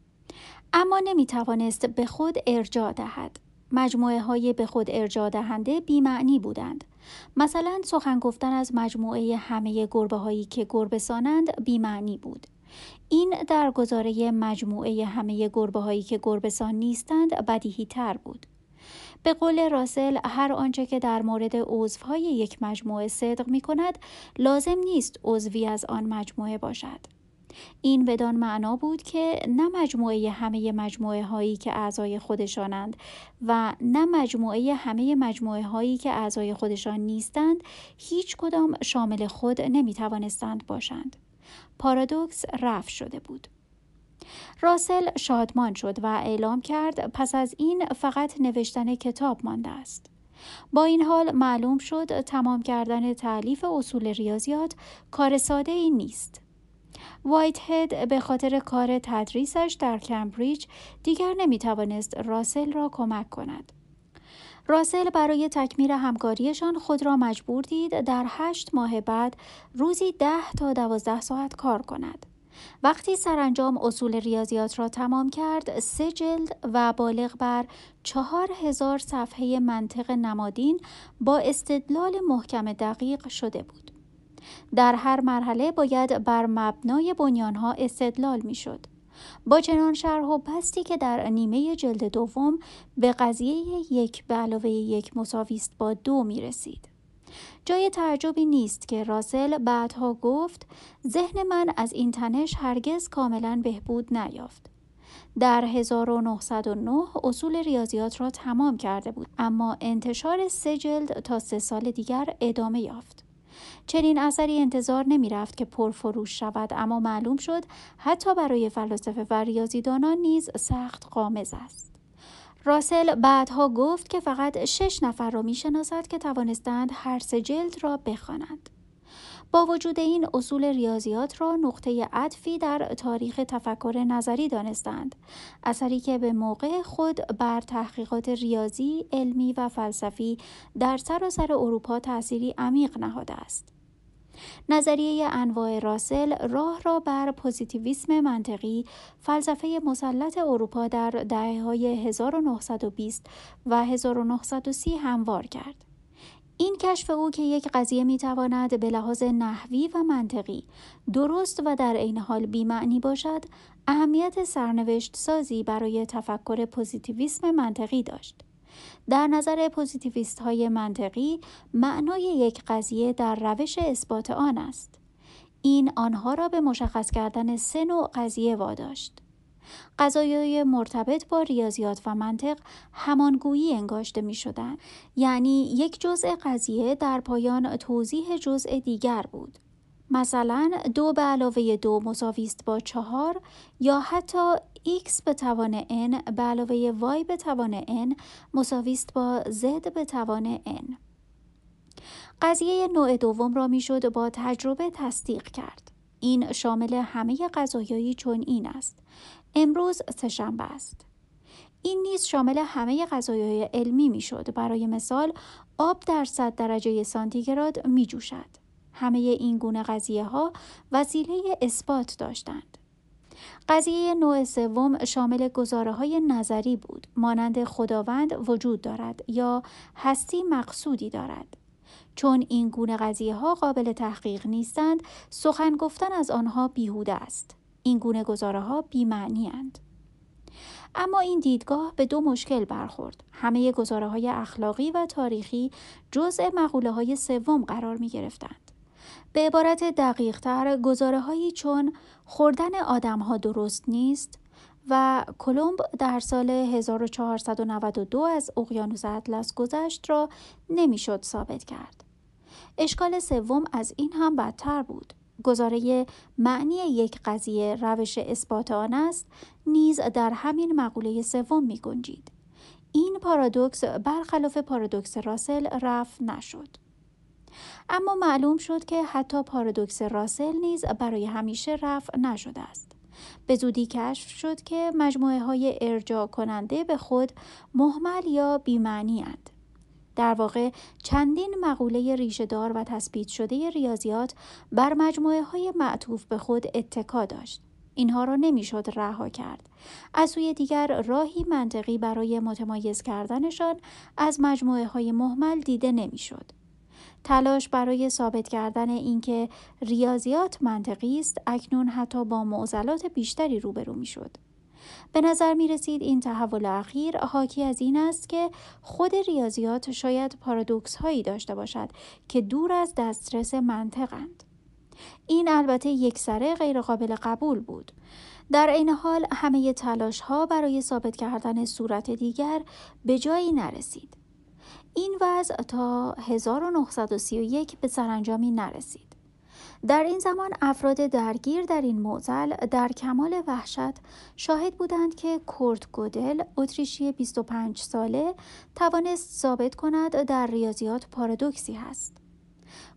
A: اما نمی توانست به خود ارجاع دهد. مجموعه های به خود ارجاع دهنده بیمعنی بودند. مثلا سخن گفتن از مجموعه همه گربه هایی که گربه سانند بیمعنی بود. این در گزاره مجموعه همه گربه هایی که گربسان نیستند بدیهی تر بود. به قول راسل هر آنچه که در مورد عضوهای یک مجموعه صدق می کند لازم نیست عضوی از آن مجموعه باشد. این بدان معنا بود که نه مجموعه همه مجموعه هایی که اعضای خودشانند و نه مجموعه همه مجموعه هایی که اعضای خودشان نیستند هیچ کدام شامل خود نمی توانستند باشند. پارادوکس رفع شده بود. راسل شادمان شد و اعلام کرد پس از این فقط نوشتن کتاب مانده است. با این حال معلوم شد تمام کردن تعلیف اصول ریاضیات کار ساده ای نیست. وایت هد به خاطر کار تدریسش در کمبریج دیگر نمی توانست راسل را کمک کند. راسل برای تکمیل همکاریشان خود را مجبور دید در هشت ماه بعد روزی ده تا دوازده ساعت کار کند. وقتی سرانجام اصول ریاضیات را تمام کرد سه جلد و بالغ بر چهار هزار صفحه منطق نمادین با استدلال محکم دقیق شده بود. در هر مرحله باید بر مبنای بنیانها استدلال می شد. با چنان شرح و بستی که در نیمه جلد دوم به قضیه یک به علاوه یک مساویست با دو می رسید. جای تعجبی نیست که راسل بعدها گفت ذهن من از این تنش هرگز کاملا بهبود نیافت. در 1909 اصول ریاضیات را تمام کرده بود اما انتشار سه جلد تا سه سال دیگر ادامه یافت. چنین اثری انتظار نمی رفت که پرفروش شود اما معلوم شد حتی برای فلاسفه و ریاضیدانان نیز سخت قامز است. راسل بعدها گفت که فقط شش نفر را می شناسد که توانستند هر سه جلد را بخوانند. با وجود این اصول ریاضیات را نقطه عطفی در تاریخ تفکر نظری دانستند اثری که به موقع خود بر تحقیقات ریاضی علمی و فلسفی در سراسر سر اروپا تأثیری عمیق نهاده است نظریه انواع راسل راه را بر پوزیتیویسم منطقی فلسفه مسلط اروپا در دهه های 1920 و 1930 هموار کرد. این کشف او که یک قضیه می تواند به لحاظ نحوی و منطقی درست و در عین حال بیمعنی باشد اهمیت سرنوشت سازی برای تفکر پوزیتیویسم منطقی داشت. در نظر پوزیتیویست های منطقی معنای یک قضیه در روش اثبات آن است. این آنها را به مشخص کردن سه نوع قضیه واداشت. قضایای مرتبط با ریاضیات و منطق همانگویی انگاشته می شدن. یعنی یک جزء قضیه در پایان توضیح جزء دیگر بود. مثلا دو به علاوه دو مساویست با چهار یا حتی x به توان n به علاوه y به توان n مساویست با z به توان n. قضیه نوع دوم را می‌شد با تجربه تصدیق کرد. این شامل همه قضایایی چون این است. امروز سهشنبه است. این نیز شامل همه غذایای علمی می‌شد. برای مثال آب در 100 درجه سانتیگراد می جوشد همه این گونه قضیه ها وسیله اثبات داشتند. قضیه نوع سوم شامل گزاره های نظری بود مانند خداوند وجود دارد یا هستی مقصودی دارد چون این گونه قضیه ها قابل تحقیق نیستند سخن گفتن از آنها بیهوده است این گونه گزاره ها بیمعنی اما این دیدگاه به دو مشکل برخورد. همه گزاره های اخلاقی و تاریخی جزء مقوله های سوم قرار می گرفتند. به عبارت دقیق تر گزاره هایی چون خوردن آدم ها درست نیست و کلمب در سال 1492 از اقیانوس اطلس گذشت را نمی‌شد ثابت کرد. اشکال سوم از این هم بدتر بود. گزاره معنی یک قضیه روش اثبات آن است نیز در همین مقوله سوم می گنجید. این پارادوکس برخلاف پارادوکس راسل رفع نشد. اما معلوم شد که حتی پارادوکس راسل نیز برای همیشه رفع نشده است. به زودی کشف شد که مجموعه های ارجاع کننده به خود محمل یا بیمعنی اند. در واقع چندین مقوله ریشهدار و تثبیت شده ریاضیات بر مجموعه های معطوف به خود اتکا داشت. اینها را نمی‌شد رها کرد. از سوی دیگر راهی منطقی برای متمایز کردنشان از مجموعه های محمل دیده نمی‌شد. تلاش برای ثابت کردن اینکه ریاضیات منطقی است اکنون حتی با معضلات بیشتری روبرو می شد. به نظر می رسید این تحول اخیر حاکی از این است که خود ریاضیات شاید پارادوکس هایی داشته باشد که دور از دسترس منطقند. این البته یک سره غیر قابل قبول بود. در این حال همه تلاش ها برای ثابت کردن صورت دیگر به جایی نرسید. این وضع تا 1931 به سرانجامی نرسید. در این زمان افراد درگیر در این معضل در کمال وحشت شاهد بودند که کورت گودل اتریشی 25 ساله توانست ثابت کند در ریاضیات پارادوکسی هست.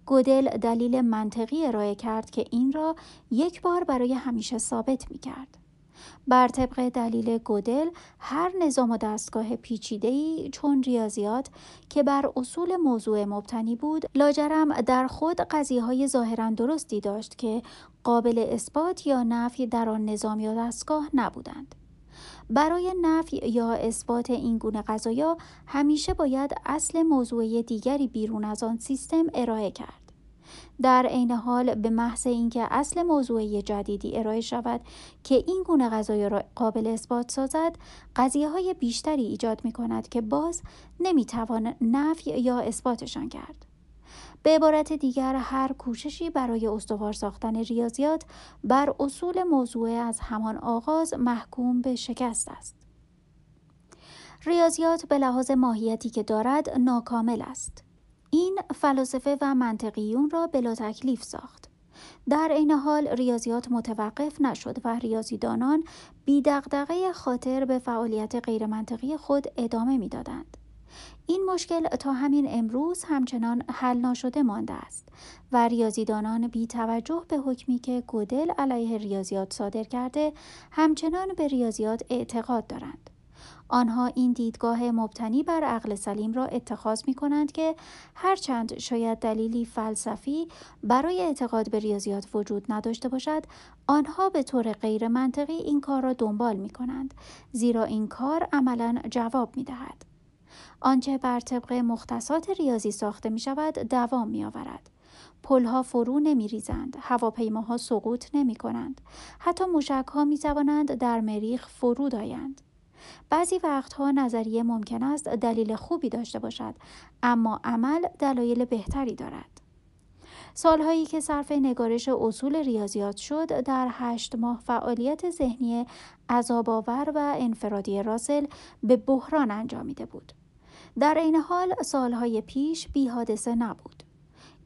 A: گودل دلیل منطقی ارائه کرد که این را یک بار برای همیشه ثابت می کرد. بر طبق دلیل گودل هر نظام و دستگاه ای چون ریاضیات که بر اصول موضوع مبتنی بود لاجرم در خود قضیه های ظاهرا درستی داشت که قابل اثبات یا نفی در آن نظام یا دستگاه نبودند. برای نفی یا اثبات این گونه قضایا همیشه باید اصل موضوع دیگری بیرون از آن سیستم ارائه کرد. در عین حال به محض اینکه اصل موضوعی جدیدی ارائه شود که این گونه قضایا را قابل اثبات سازد قضیه های بیشتری ایجاد می کند که باز نمی‌توان نفی یا اثباتشان کرد. به عبارت دیگر هر کوششی برای استوار ساختن ریاضیات بر اصول موضوع از همان آغاز محکوم به شکست است. ریاضیات به لحاظ ماهیتی که دارد ناکامل است. این فلاسفه و منطقیون را بلا تکلیف ساخت. در این حال ریاضیات متوقف نشد و ریاضیدانان بی دغدغه خاطر به فعالیت غیرمنطقی خود ادامه می‌دادند. این مشکل تا همین امروز همچنان حل ناشده مانده است و ریاضیدانان بی توجه به حکمی که گودل علیه ریاضیات صادر کرده همچنان به ریاضیات اعتقاد دارند. آنها این دیدگاه مبتنی بر عقل سلیم را اتخاذ می کنند که هرچند شاید دلیلی فلسفی برای اعتقاد به ریاضیات وجود نداشته باشد آنها به طور غیر منطقی این کار را دنبال می کنند زیرا این کار عملا جواب می دهد. آنچه بر طبق مختصات ریاضی ساخته می شود دوام می آورد. پلها فرو نمی ریزند، هواپیماها سقوط نمی کنند، حتی موشک ها می توانند در مریخ فرود آیند. بعضی وقتها نظریه ممکن است دلیل خوبی داشته باشد اما عمل دلایل بهتری دارد. سالهایی که صرف نگارش اصول ریاضیات شد در هشت ماه فعالیت ذهنی عذابآور و انفرادی راسل به بحران انجامیده بود. در این حال سالهای پیش بی حادثه نبود.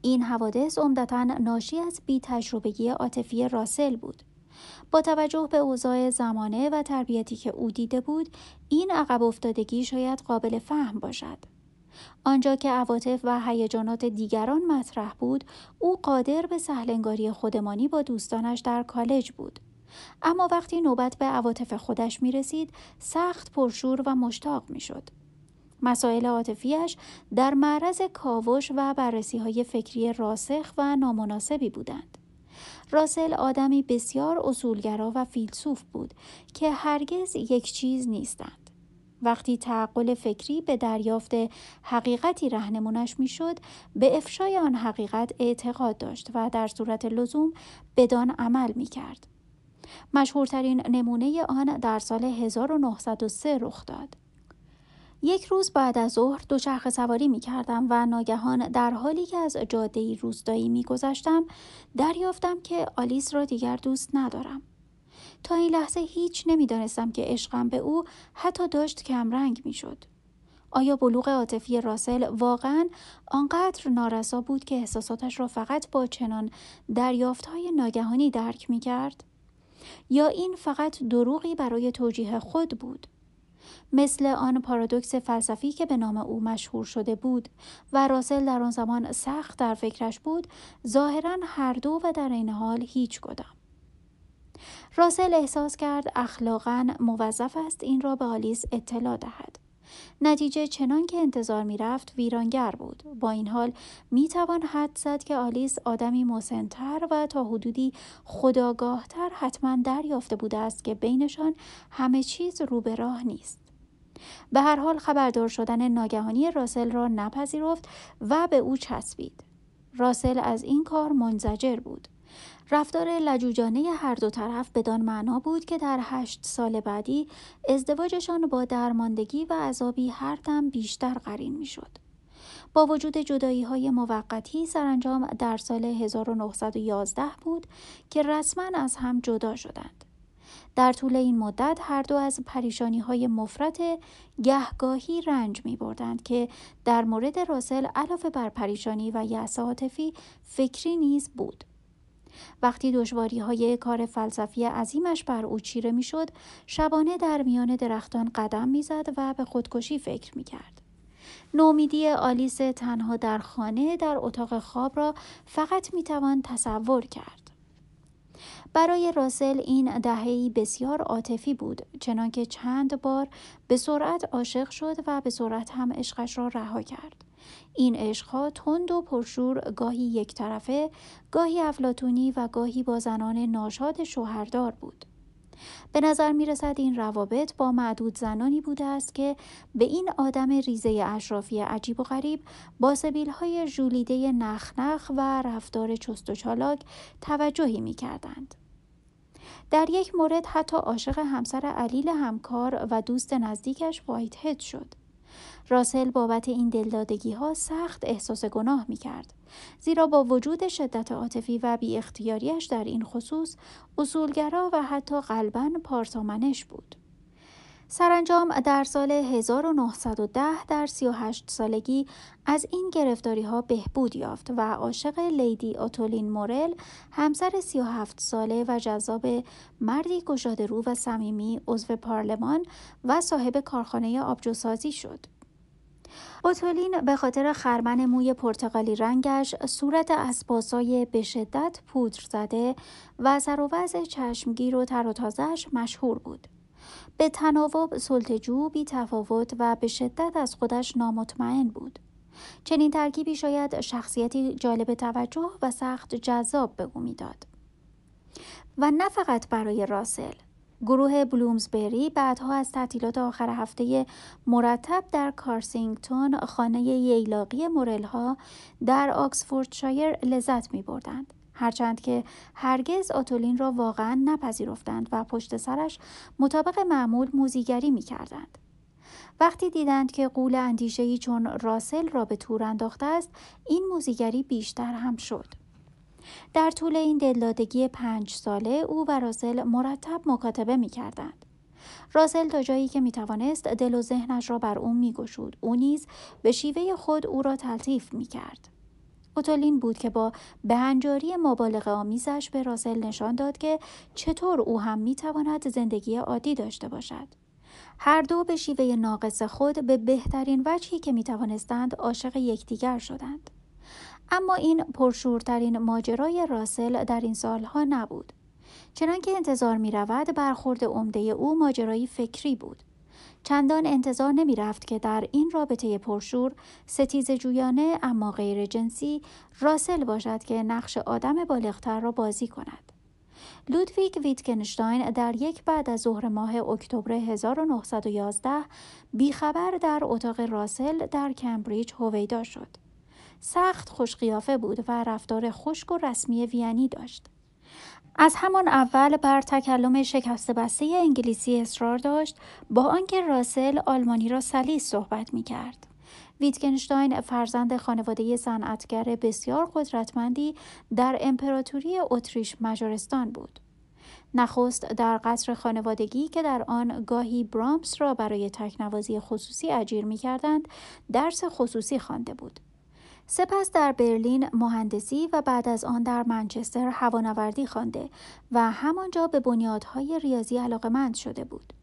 A: این حوادث عمدتا ناشی از بی تجربگی عاطفی راسل بود. با توجه به اوضاع زمانه و تربیتی که او دیده بود این عقب افتادگی شاید قابل فهم باشد آنجا که عواطف و هیجانات دیگران مطرح بود او قادر به سهلنگاری خودمانی با دوستانش در کالج بود اما وقتی نوبت به عواطف خودش می رسید سخت پرشور و مشتاق می شد. مسائل عاطفیش در معرض کاوش و بررسی های فکری راسخ و نامناسبی بودند. راسل آدمی بسیار اصولگرا و فیلسوف بود که هرگز یک چیز نیستند. وقتی تعقل فکری به دریافت حقیقتی رهنمونش می‌شد به افشای آن حقیقت اعتقاد داشت و در صورت لزوم بدان عمل می کرد. مشهورترین نمونه آن در سال 1903 رخ داد. یک روز بعد از ظهر دوچرخه سواری می کردم و ناگهان در حالی که از جاده روستایی می گذشتم دریافتم که آلیس را دیگر دوست ندارم. تا این لحظه هیچ نمی‌دانستم که عشقم به او حتی داشت کمرنگ می شد. آیا بلوغ عاطفی راسل واقعا آنقدر نارسا بود که احساساتش را فقط با چنان های ناگهانی درک می کرد؟ یا این فقط دروغی برای توجیه خود بود؟ مثل آن پارادوکس فلسفی که به نام او مشهور شده بود و راسل در آن زمان سخت در فکرش بود ظاهرا هر دو و در این حال هیچ کدام راسل احساس کرد اخلاقا موظف است این را به آلیس اطلاع دهد نتیجه چنان که انتظار می رفت ویرانگر بود. با این حال می توان حد زد که آلیس آدمی مسنتر و تا حدودی خداگاهتر حتما دریافته بوده است که بینشان همه چیز رو به راه نیست. به هر حال خبردار شدن ناگهانی راسل را نپذیرفت و به او چسبید. راسل از این کار منزجر بود. رفتار لجوجانه هر دو طرف بدان معنا بود که در هشت سال بعدی ازدواجشان با درماندگی و عذابی هر دم بیشتر قرین می‌شد. با وجود جدایی های موقتی سرانجام در سال 1911 بود که رسما از هم جدا شدند. در طول این مدت هر دو از پریشانی های مفرت گهگاهی رنج می بردند که در مورد راسل علاوه بر پریشانی و یأس عاطفی فکری نیز بود. وقتی دشواری های کار فلسفی عظیمش بر او چیره می‌شد شبانه در میان درختان قدم می‌زد و به خودکشی فکر می کرد. نومیدی آلیس تنها در خانه در اتاق خواب را فقط می توان تصور کرد. برای راسل این دههی بسیار عاطفی بود چنانکه چند بار به سرعت عاشق شد و به سرعت هم عشقش را رها کرد. این عشقها تند و پرشور گاهی یک طرفه گاهی افلاتونی و گاهی با زنان ناشاد شوهردار بود. به نظر می رسد این روابط با معدود زنانی بوده است که به این آدم ریزه اشرافی عجیب و غریب با سبیل های جولیده نخنخ و رفتار چست و چالاک توجهی می کردند. در یک مورد حتی عاشق همسر علیل همکار و دوست نزدیکش وایت هد شد. راسل بابت این دلدادگی ها سخت احساس گناه می کرد. زیرا با وجود شدت عاطفی و بی اختیاریش در این خصوص اصولگرا و حتی قلبا پارسامنش بود. سرانجام در سال 1910 در 38 سالگی از این گرفتاری ها بهبود یافت و عاشق لیدی آتولین مورل همسر 37 ساله و جذاب مردی گشاده رو و صمیمی عضو پارلمان و صاحب کارخانه آبجوسازی شد. اوتولین به خاطر خرمن موی پرتغالی رنگش صورت اسباسای به شدت پودر زده و سر و چشمگیر و تر و تازهش مشهور بود. به تناوب سلطجو بی تفاوت و به شدت از خودش نامطمئن بود. چنین ترکیبی شاید شخصیتی جالب توجه و سخت جذاب به او می‌داد. و نه فقط برای راسل گروه بلومزبری بعدها از تعطیلات آخر هفته مرتب در کارسینگتون خانه ییلاقی مورلها در آکسفوردشایر لذت می بردند. هرچند که هرگز آتولین را واقعا نپذیرفتند و پشت سرش مطابق معمول موزیگری می کردند. وقتی دیدند که قول اندیشهی چون راسل را به تور انداخته است این موزیگری بیشتر هم شد در طول این دلدادگی پنج ساله او و راسل مرتب مکاتبه می کردند. راسل تا جایی که می توانست دل و ذهنش را بر او می گشود. او نیز به شیوه خود او را تلطیف می کرد. اوتولین بود که با بهنجاری مبالغ آمیزش به راسل نشان داد که چطور او هم می تواند زندگی عادی داشته باشد. هر دو به شیوه ناقص خود به بهترین وجهی که می توانستند عاشق یکدیگر شدند. اما این پرشورترین ماجرای راسل در این سالها نبود. چنانکه انتظار می رود برخورد عمده او ماجرایی فکری بود. چندان انتظار نمی رفت که در این رابطه پرشور ستیز جویانه اما غیر جنسی راسل باشد که نقش آدم بالغتر را بازی کند. لودویگ ویتکنشتاین در یک بعد از ظهر ماه اکتبر 1911 بیخبر در اتاق راسل در کمبریج هویدا شد. سخت خوشقیافه بود و رفتار خشک و رسمی وینی داشت. از همان اول بر تکلم شکسته بسته انگلیسی اصرار داشت با آنکه راسل آلمانی را سلیس صحبت می کرد. ویتگنشتاین فرزند خانواده صنعتگر بسیار قدرتمندی در امپراتوری اتریش مجارستان بود. نخست در قصر خانوادگی که در آن گاهی برامس را برای تکنوازی خصوصی اجیر می کردند درس خصوصی خوانده بود. سپس در برلین مهندسی و بعد از آن در منچستر هوانوردی خوانده و همانجا به بنیادهای ریاضی علاقمند شده بود.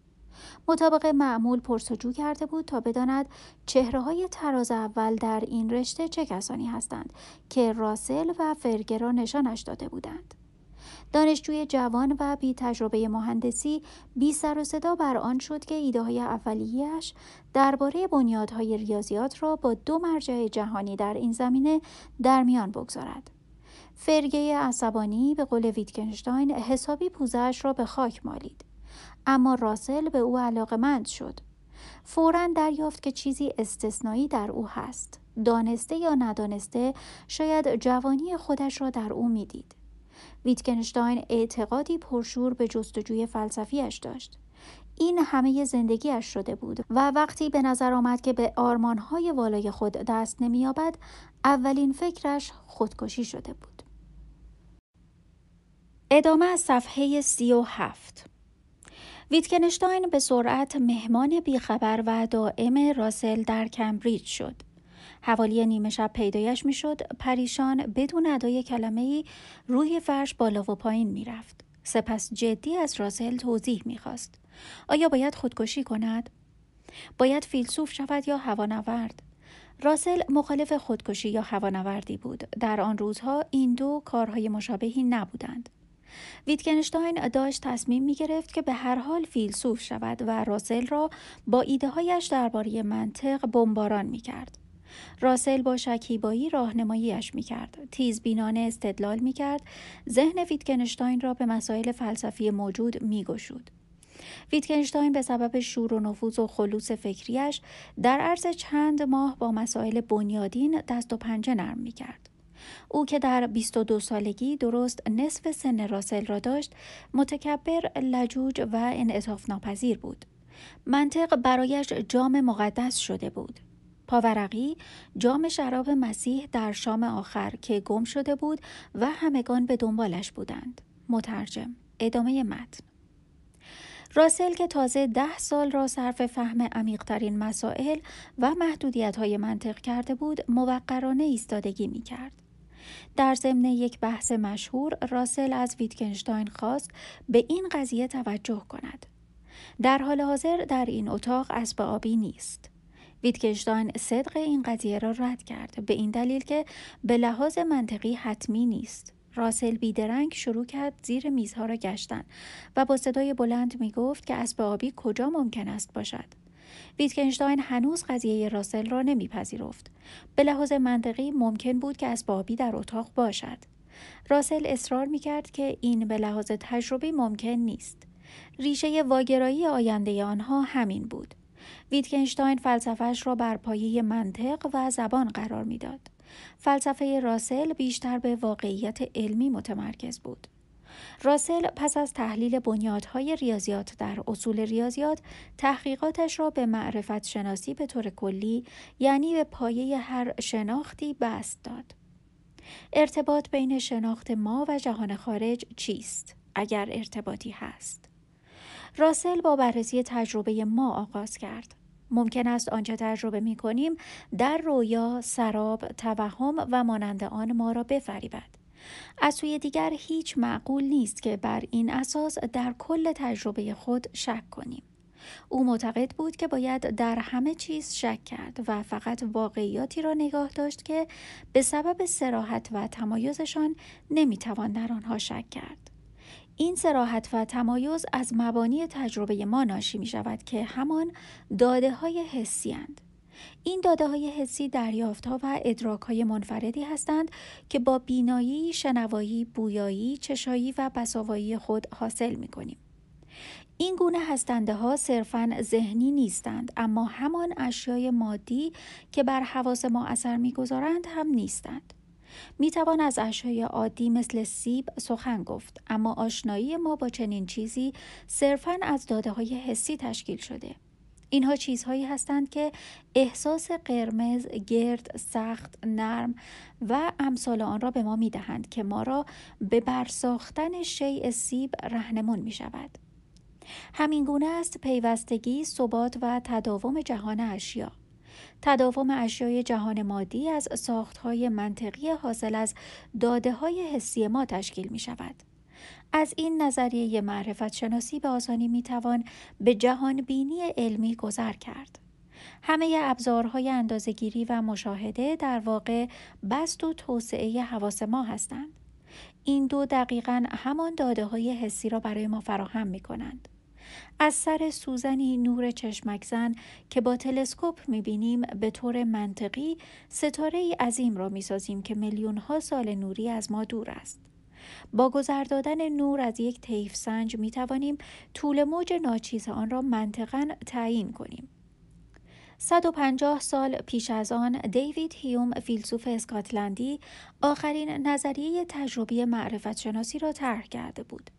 A: مطابق معمول پرسجو کرده بود تا بداند چهره های تراز اول در این رشته چه کسانی هستند که راسل و فرگر را نشانش داده بودند. دانشجوی جوان و بی تجربه مهندسی بی سر و صدا بر آن شد که ایده های اولیهش درباره بنیادهای ریاضیات را با دو مرجع جهانی در این زمینه در میان بگذارد. فرگه عصبانی به قول ویتکنشتاین حسابی پوزش را به خاک مالید. اما راسل به او علاقمند شد. فورا دریافت که چیزی استثنایی در او هست. دانسته یا ندانسته شاید جوانی خودش را در او می‌دید. ویتکنشتاین اعتقادی پرشور به جستجوی فلسفیش داشت. این همه زندگیش شده بود و وقتی به نظر آمد که به آرمانهای والای خود دست نمییابد اولین فکرش خودکشی شده بود. ادامه از صفحه سی و هفت ویتکنشتاین به سرعت مهمان بیخبر و دائم راسل در کمبریج شد. حوالی نیمه شب پیدایش می‌شد. پریشان بدون ادای کلمه ای روی فرش بالا و پایین می‌رفت. سپس جدی از راسل توضیح می‌خواست. آیا باید خودکشی کند؟ باید فیلسوف شود یا هوانورد؟ راسل مخالف خودکشی یا هوانوردی بود. در آن روزها این دو کارهای مشابهی نبودند. ویتکنشتاین داشت تصمیم می گرفت که به هر حال فیلسوف شود و راسل را با ایده هایش درباره منطق بمباران می کرد. راسل با شکیبایی راهنماییش می‌کرد بینانه استدلال می‌کرد ذهن ویتکنشتاین را به مسائل فلسفی موجود میگشود ویتکنشتاین به سبب شور و نفوذ و خلوص فکریش در عرض چند ماه با مسائل بنیادین دست و پنجه نرم می کرد. او که در 22 سالگی درست نصف سن راسل را داشت متکبر لجوج و انعطاف ناپذیر بود. منطق برایش جام مقدس شده بود. پاورقی جام شراب مسیح در شام آخر که گم شده بود و همگان به دنبالش بودند. مترجم ادامه متن راسل که تازه ده سال را صرف فهم عمیقترین مسائل و محدودیت های منطق کرده بود موقرانه ایستادگی می کرد. در ضمن یک بحث مشهور راسل از ویتکنشتاین خواست به این قضیه توجه کند. در حال حاضر در این اتاق اسب آبی نیست. ویتگنشتاین صدق این قضیه را رد کرد. به این دلیل که به لحاظ منطقی حتمی نیست. راسل بیدرنگ شروع کرد زیر میزها را گشتن و با صدای بلند می گفت که اسب آبی کجا ممکن است باشد. ویتکنشتاین هنوز قضیه راسل را نمیپذیرفت. به لحاظ منطقی ممکن بود که اسب آبی در اتاق باشد. راسل اصرار می کرد که این به لحاظ تجربی ممکن نیست. ریشه واگرایی آینده آنها همین بود. ویتکنشتاین فلسفهش را بر پایه منطق و زبان قرار می‌داد. فلسفه راسل بیشتر به واقعیت علمی متمرکز بود. راسل پس از تحلیل بنیادهای ریاضیات در اصول ریاضیات تحقیقاتش را به معرفت شناسی به طور کلی یعنی به پایه هر شناختی بست داد. ارتباط بین شناخت ما و جهان خارج چیست؟ اگر ارتباطی هست. راسل با بررسی تجربه ما آغاز کرد. ممکن است آنچه تجربه می کنیم در رویا، سراب، توهم و مانند آن ما را بفریبد. از سوی دیگر هیچ معقول نیست که بر این اساس در کل تجربه خود شک کنیم. او معتقد بود که باید در همه چیز شک کرد و فقط واقعیاتی را نگاه داشت که به سبب سراحت و تمایزشان نمی‌توان در آنها شک کرد. این سراحت و تمایز از مبانی تجربه ما ناشی می شود که همان داده های حسی هند. این داده های حسی دریافت ها و ادراک های منفردی هستند که با بینایی، شنوایی، بویایی، چشایی و بساوایی خود حاصل می کنیم. این گونه هستنده ها صرفا ذهنی نیستند اما همان اشیای مادی که بر حواس ما اثر می‌گذارند هم نیستند. می توان از اشیای عادی مثل سیب سخن گفت اما آشنایی ما با چنین چیزی صرفا از داده های حسی تشکیل شده. اینها چیزهایی هستند که احساس قرمز، گرد، سخت، نرم و امثال آن را به ما می دهند که ما را به برساختن شیء سیب رهنمون می شود. همین گونه است پیوستگی، ثبات و تداوم جهان اشیا. تداوم اشیای جهان مادی از ساختهای منطقی حاصل از داده های حسی ما تشکیل می شود. از این نظریه معرفت شناسی به آسانی می توان به جهان بینی علمی گذر کرد. همه ابزارهای اندازگیری و مشاهده در واقع بست و توسعه حواس ما هستند. این دو دقیقا همان داده های حسی را برای ما فراهم می کنند. از سر سوزنی نور چشمک زن که با تلسکوپ می‌بینیم به طور منطقی ستاره ای عظیم را می‌سازیم که میلیون ها سال نوری از ما دور است. با گذر دادن نور از یک طیف سنج می توانیم طول موج ناچیز آن را منطقا تعیین کنیم. 150 سال پیش از آن دیوید هیوم فیلسوف اسکاتلندی آخرین نظریه تجربی معرفت شناسی را طرح کرده بود.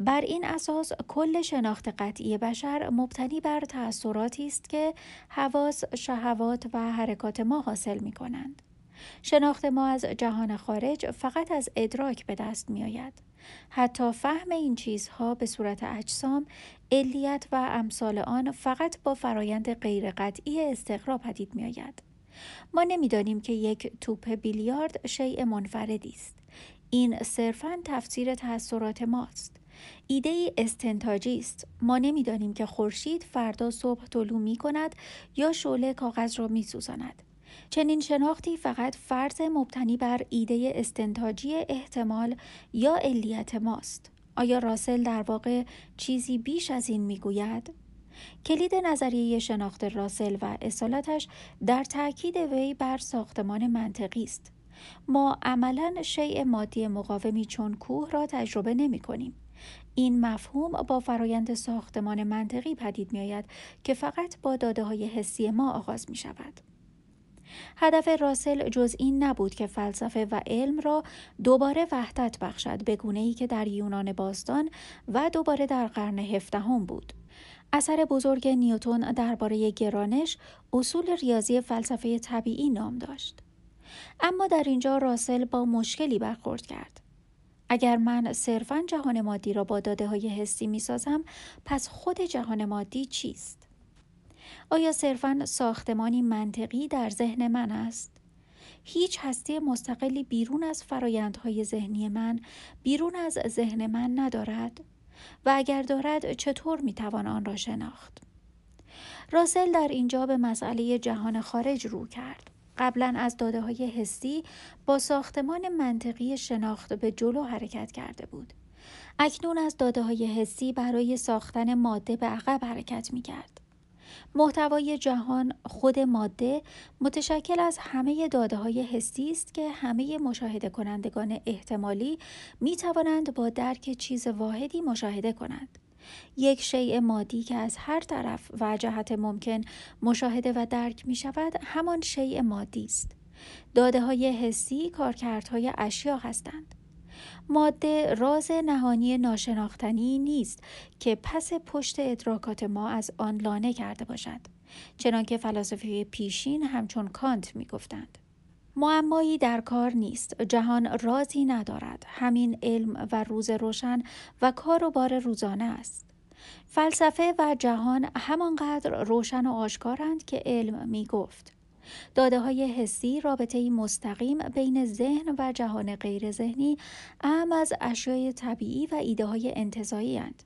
A: بر این اساس کل شناخت قطعی بشر مبتنی بر تأثیراتی است که حواس، شهوات و حرکات ما حاصل می کنند. شناخت ما از جهان خارج فقط از ادراک به دست می آید. حتی فهم این چیزها به صورت اجسام، علیت و امثال آن فقط با فرایند غیرقطعی استقرا پدید می آید. ما نمی‌دانیم که یک توپ بیلیارد شیء منفردی است. این صرفا تفسیر تاثیرات ماست. ایده ای استنتاجی است ما نمی‌دانیم که خورشید فردا صبح طلوع می کند یا شعله کاغذ را می سوزاند. چنین شناختی فقط فرض مبتنی بر ایده استنتاجی احتمال یا علیت ماست. آیا راسل در واقع چیزی بیش از این می‌گوید؟ کلید نظریه شناخت راسل و اصالتش در تاکید وی بر ساختمان منطقی است. ما عملا شیء مادی مقاومی چون کوه را تجربه نمی کنیم. این مفهوم با فرایند ساختمان منطقی پدید می آید که فقط با داده های حسی ما آغاز می شود. هدف راسل جز این نبود که فلسفه و علم را دوباره وحدت بخشد به گونه ای که در یونان باستان و دوباره در قرن هفدهم بود. اثر بزرگ نیوتون درباره گرانش اصول ریاضی فلسفه طبیعی نام داشت. اما در اینجا راسل با مشکلی برخورد کرد. اگر من صرفا جهان مادی را با داده های حسی می سازم پس خود جهان مادی چیست؟ آیا صرفا ساختمانی منطقی در ذهن من است؟ هیچ هستی مستقلی بیرون از فرایندهای ذهنی من بیرون از ذهن من ندارد؟ و اگر دارد چطور می توان آن را شناخت؟ راسل در اینجا به مسئله جهان خارج رو کرد. قبلا از داده های حسی با ساختمان منطقی شناخت به جلو حرکت کرده بود. اکنون از داده های حسی برای ساختن ماده به عقب حرکت می کرد. محتوای جهان خود ماده متشکل از همه داده های حسی است که همه مشاهده کنندگان احتمالی می توانند با درک چیز واحدی مشاهده کنند. یک شیء مادی که از هر طرف و جهت ممکن مشاهده و درک می شود همان شیء مادی است. داده های حسی کارکردهای اشیا هستند. ماده راز نهانی ناشناختنی نیست که پس پشت ادراکات ما از آن لانه کرده باشد چنانکه فلاسفه پیشین همچون کانت می گفتند. معمایی در کار نیست. جهان رازی ندارد. همین علم و روز روشن و کار و بار روزانه است. فلسفه و جهان همانقدر روشن و آشکارند که علم می گفت. داده های حسی رابطه مستقیم بین ذهن و جهان غیر ذهنی اهم از اشیای طبیعی و ایده های انتظایی هند.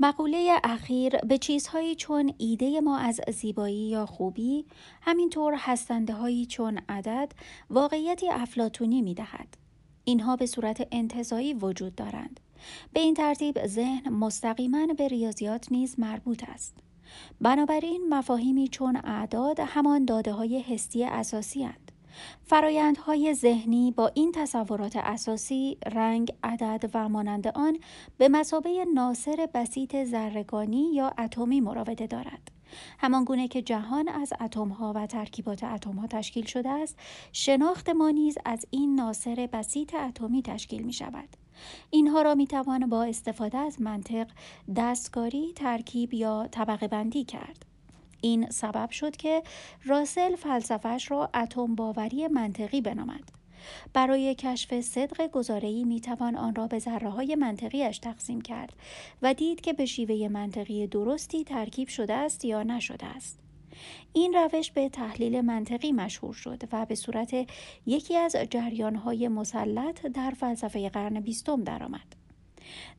A: مقوله اخیر به چیزهایی چون ایده ما از زیبایی یا خوبی همینطور هستنده هایی چون عدد واقعیتی افلاتونی می دهد. اینها به صورت انتظایی وجود دارند. به این ترتیب ذهن مستقیما به ریاضیات نیز مربوط است. بنابراین مفاهیمی چون اعداد همان داده های حسی اساسی. فرایندهای ذهنی با این تصورات اساسی رنگ عدد و مانند آن به مسابه ناصر بسیط زرگانی یا اتمی مراوده دارد. همان گونه که جهان از اتم ها و ترکیبات اتم ها تشکیل شده است شناخت ما نیز از این ناصر بسیط اتمی تشکیل می شود اینها را می توان با استفاده از منطق دستکاری ترکیب یا طبقه بندی کرد. این سبب شد که راسل فلسفش را اتم باوری منطقی بنامد برای کشف صدق گزاره‌ای می‌توان آن را به ذره های منطقیش تقسیم کرد و دید که به شیوه منطقی درستی ترکیب شده است یا نشده است. این روش به تحلیل منطقی مشهور شد و به صورت یکی از جریانهای مسلط در فلسفه قرن بیستم درآمد.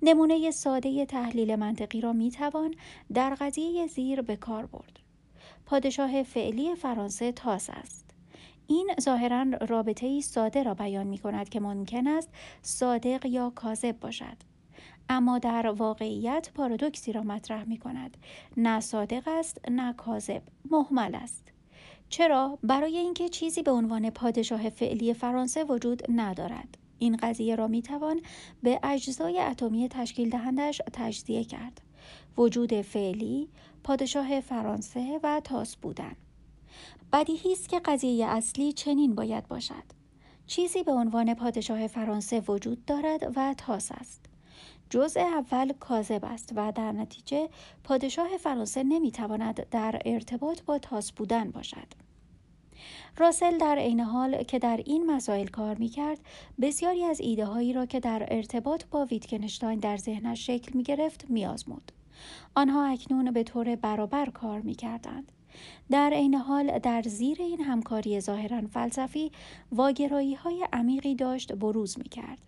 A: نمونه ساده تحلیل منطقی را می‌توان در قضیه زیر به کار برد. پادشاه فعلی فرانسه تاس است. این ظاهرا رابطه ای ساده را بیان می کند که ممکن است صادق یا کاذب باشد. اما در واقعیت پارادوکسی را مطرح می کند. نه صادق است نه کاذب، محمل است. چرا؟ برای اینکه چیزی به عنوان پادشاه فعلی فرانسه وجود ندارد. این قضیه را می توان به اجزای اتمی تشکیل دهندش تجزیه کرد. وجود فعلی، پادشاه فرانسه و تاس بودن. بدیهی است که قضیه اصلی چنین باید باشد چیزی به عنوان پادشاه فرانسه وجود دارد و تاس است جزء اول کاذب است و در نتیجه پادشاه فرانسه نمی‌تواند در ارتباط با تاس بودن باشد راسل در عین حال که در این مسائل کار می کرد بسیاری از ایده هایی را که در ارتباط با ویتکنشتاین در ذهنش شکل می گرفت می آزمود. آنها اکنون به طور برابر کار می کردند. در عین حال در زیر این همکاری ظاهرا فلسفی واگرایی های عمیقی داشت بروز می کرد.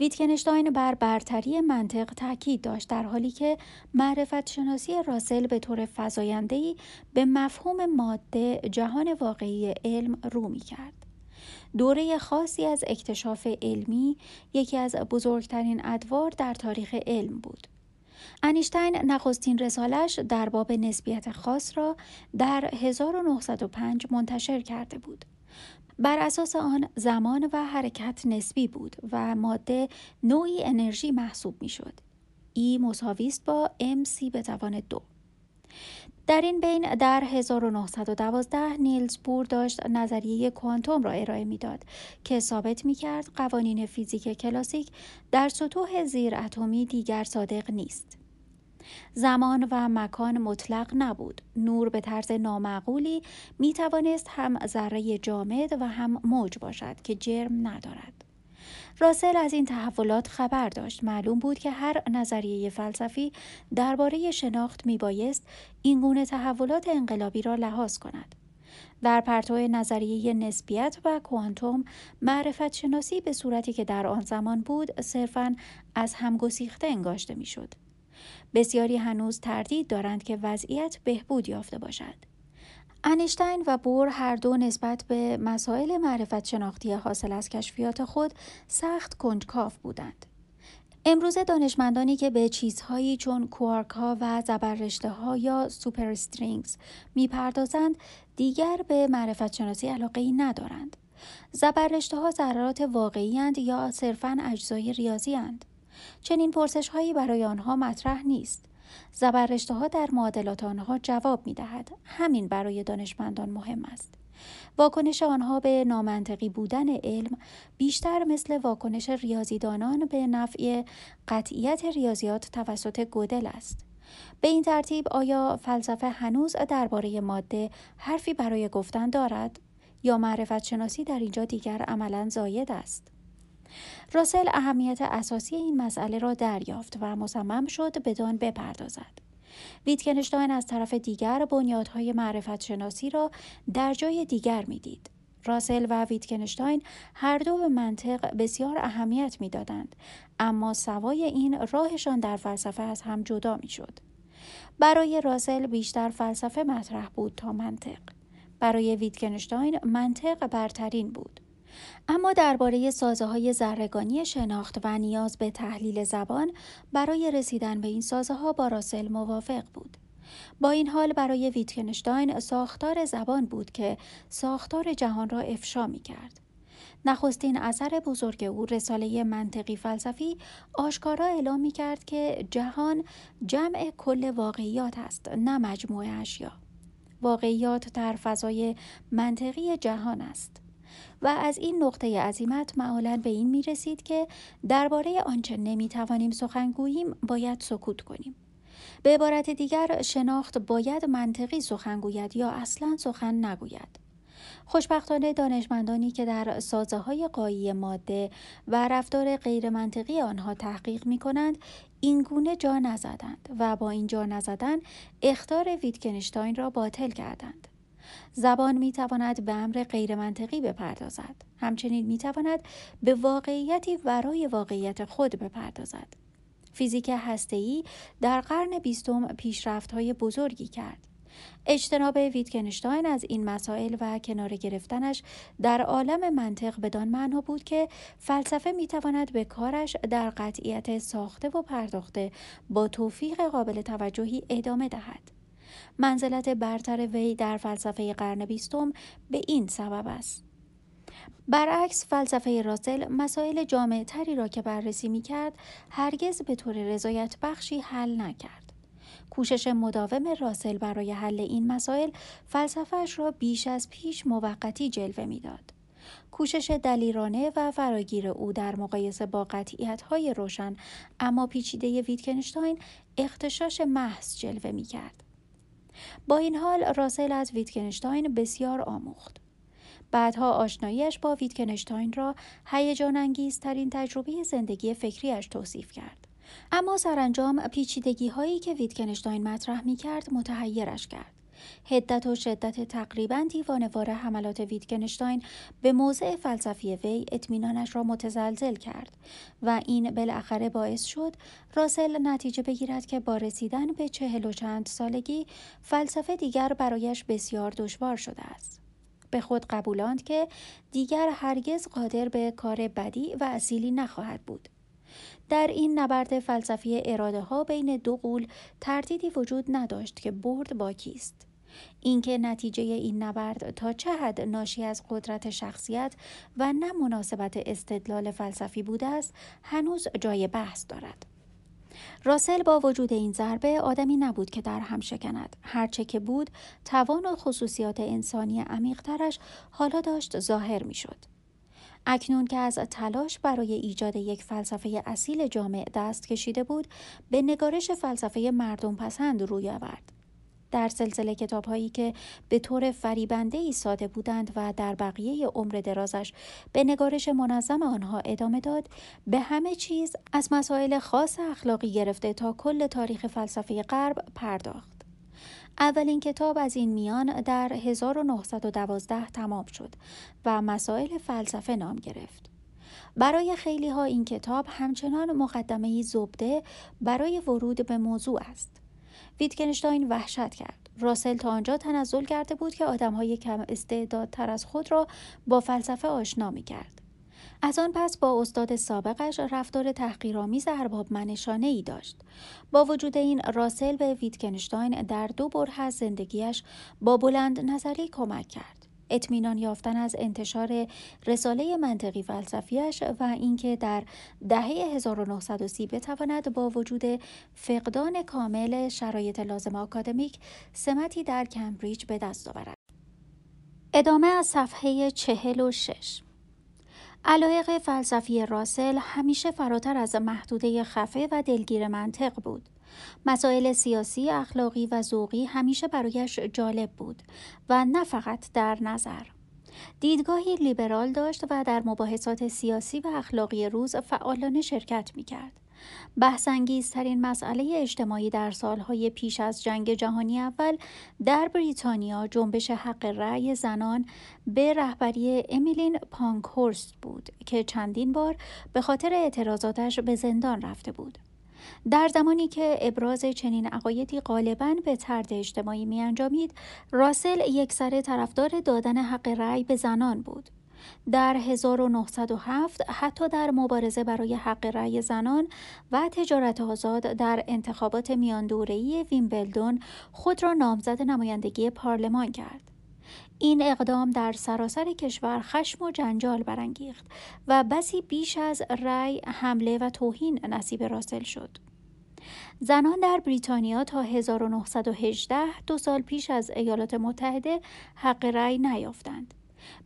A: ویتکنشتاین بر برتری منطق تاکید داشت در حالی که معرفت شناسی راسل به طور فزاینده‌ای به مفهوم ماده جهان واقعی علم رو می کرد. دوره خاصی از اکتشاف علمی یکی از بزرگترین ادوار در تاریخ علم بود. انیشتین نخستین رسالش در باب نسبیت خاص را در 1905 منتشر کرده بود. بر اساس آن زمان و حرکت نسبی بود و ماده نوعی انرژی محسوب می شد. ای مساوی است با MC به توان دو. در این بین در 1912 نیلز بور داشت نظریه کوانتوم را ارائه می‌داد که ثابت می کرد قوانین فیزیک کلاسیک در سطوح زیر اتمی دیگر صادق نیست. زمان و مکان مطلق نبود. نور به طرز نامعقولی می توانست هم ذره جامد و هم موج باشد که جرم ندارد. راسل از این تحولات خبر داشت معلوم بود که هر نظریه فلسفی درباره شناخت می بایست این گونه تحولات انقلابی را لحاظ کند در پرتو نظریه نسبیت و کوانتوم معرفت شناسی به صورتی که در آن زمان بود صرفا از همگسیخته انگاشته می‌شد بسیاری هنوز تردید دارند که وضعیت بهبود یافته باشد. انیشتین و بور هر دو نسبت به مسائل معرفت شناختی حاصل از کشفیات خود سخت کنجکاو بودند. امروزه دانشمندانی که به چیزهایی چون کوارک ها و زبررشته ها یا سوپر استرینگز می‌پردازند دیگر به معرفت شناسی علاقه ای ندارند. زبررشته ها ذرات واقعی هند یا صرفا اجزای ریاضی هند. چنین پرسش هایی برای آنها مطرح نیست. زبررشته ها در معادلات آنها جواب می دهد. همین برای دانشمندان مهم است. واکنش آنها به نامنطقی بودن علم بیشتر مثل واکنش ریاضیدانان به نفع قطعیت ریاضیات توسط گودل است. به این ترتیب آیا فلسفه هنوز درباره ماده حرفی برای گفتن دارد یا معرفت شناسی در اینجا دیگر عملا زاید است؟ راسل اهمیت اساسی این مسئله را دریافت و مصمم شد بدان بپردازد. ویتکنشتاین از طرف دیگر بنیادهای معرفت شناسی را در جای دیگر می‌دید. راسل و ویتکنشتاین هر دو به منطق بسیار اهمیت می‌دادند اما سوای این راهشان در فلسفه از هم جدا می‌شد برای راسل بیشتر فلسفه مطرح بود تا منطق برای ویتکنشتاین منطق برترین بود اما درباره سازه های زرگانی شناخت و نیاز به تحلیل زبان برای رسیدن به این سازه ها با راسل موافق بود. با این حال برای ویتکنشتاین ساختار زبان بود که ساختار جهان را افشا می کرد. نخستین اثر بزرگ او رساله منطقی فلسفی آشکارا اعلام می کرد که جهان جمع کل واقعیات است نه مجموعه اشیا. واقعیات در فضای منطقی جهان است. و از این نقطه عظیمت معالا به این می رسید که درباره آنچه نمی توانیم سخن گوییم باید سکوت کنیم. به عبارت دیگر شناخت باید منطقی سخن گوید یا اصلا سخن نگوید. خوشبختانه دانشمندانی که در سازه های قایی ماده و رفتار غیر منطقی آنها تحقیق می کنند این گونه جا نزدند و با این جا نزدن اختار ویتکنشتاین را باطل کردند. زبان می تواند به امر غیرمنطقی بپردازد. همچنین می تواند به واقعیتی ورای واقعیت خود بپردازد. فیزیک هسته‌ای در قرن بیستم پیشرفت‌های بزرگی کرد. اجتناب ویتکنشتاین از این مسائل و کنار گرفتنش در عالم منطق بدان معنا بود که فلسفه می‌تواند به کارش در قطعیت ساخته و پرداخته با توفیق قابل توجهی ادامه دهد. منزلت برتر وی در فلسفه قرن بیستم به این سبب است. برعکس فلسفه راسل مسائل جامع تری را که بررسی می کرد هرگز به طور رضایت بخشی حل نکرد. کوشش مداوم راسل برای حل این مسائل فلسفهش را بیش از پیش موقتی جلوه می‌داد. کوشش دلیرانه و فراگیر او در مقایسه با قطعیت روشن اما پیچیده ویتکنشتاین اختشاش محض جلوه می کرد. با این حال راسل از ویتکنشتاین بسیار آموخت. بعدها آشناییش با ویتکنشتاین را هیجان انگیزترین تجربه زندگی فکریش توصیف کرد. اما سرانجام پیچیدگی هایی که ویتکنشتاین مطرح می کرد متحیرش کرد. هدت و شدت تقریبا دیوانوار حملات ویتکنشتاین به موضع فلسفی وی اطمینانش را متزلزل کرد و این بالاخره باعث شد راسل نتیجه بگیرد که با رسیدن به چهل و چند سالگی فلسفه دیگر برایش بسیار دشوار شده است. به خود قبولاند که دیگر هرگز قادر به کار بدی و اصیلی نخواهد بود. در این نبرد فلسفی اراده ها بین دو قول تردیدی وجود نداشت که برد با کیست. اینکه نتیجه این نبرد تا چه حد ناشی از قدرت شخصیت و نه مناسبت استدلال فلسفی بوده است هنوز جای بحث دارد. راسل با وجود این ضربه آدمی نبود که در هم شکند. هرچه که بود توان و خصوصیات انسانی عمیقترش حالا داشت ظاهر می‌شد. اکنون که از تلاش برای ایجاد یک فلسفه اصیل جامع دست کشیده بود به نگارش فلسفه مردم پسند روی آورد. در سلسله کتاب هایی که به طور فریبنده ای ساده بودند و در بقیه عمر درازش به نگارش منظم آنها ادامه داد به همه چیز از مسائل خاص اخلاقی گرفته تا کل تاریخ فلسفه غرب پرداخت اولین کتاب از این میان در 1912 تمام شد و مسائل فلسفه نام گرفت برای خیلی ها این کتاب همچنان مقدمه زبده برای ورود به موضوع است. ویتکنشتاین وحشت کرد. راسل تا آنجا تنزل کرده بود که آدمهای کم استعدادتر از خود را با فلسفه آشنا می کرد. از آن پس با استاد سابقش رفتار تحقیرآمیز ارباب منشانه ای داشت. با وجود این راسل به ویتکنشتاین در دو بره از زندگیش با بلند نظری کمک کرد. اطمینان یافتن از انتشار رساله منطقی فلسفیش و اینکه در دهه 1930 بتواند با وجود فقدان کامل شرایط لازم آکادمیک سمتی در کمبریج به دست آورد. ادامه از صفحه چهل و شش علایق فلسفی راسل همیشه فراتر از محدوده خفه و دلگیر منطق بود. مسائل سیاسی، اخلاقی و ذوقی همیشه برایش جالب بود و نه فقط در نظر. دیدگاهی لیبرال داشت و در مباحثات سیاسی و اخلاقی روز فعالانه شرکت می کرد. بحثانگیزترین مسئله اجتماعی در سالهای پیش از جنگ جهانی اول در بریتانیا جنبش حق رأی زنان به رهبری امیلین پانکهورست بود که چندین بار به خاطر اعتراضاتش به زندان رفته بود. در زمانی که ابراز چنین عقایدی غالبا به طرد اجتماعی می انجامید، راسل یک سر طرفدار دادن حق رأی به زنان بود. در 1907 حتی در مبارزه برای حق رأی زنان و تجارت آزاد در انتخابات میان دوره‌ای ویمبلدون خود را نامزد نمایندگی پارلمان کرد. این اقدام در سراسر کشور خشم و جنجال برانگیخت و بسی بیش از رأی حمله و توهین نصیب راسل شد. زنان در بریتانیا تا 1918 دو سال پیش از ایالات متحده حق رأی نیافتند.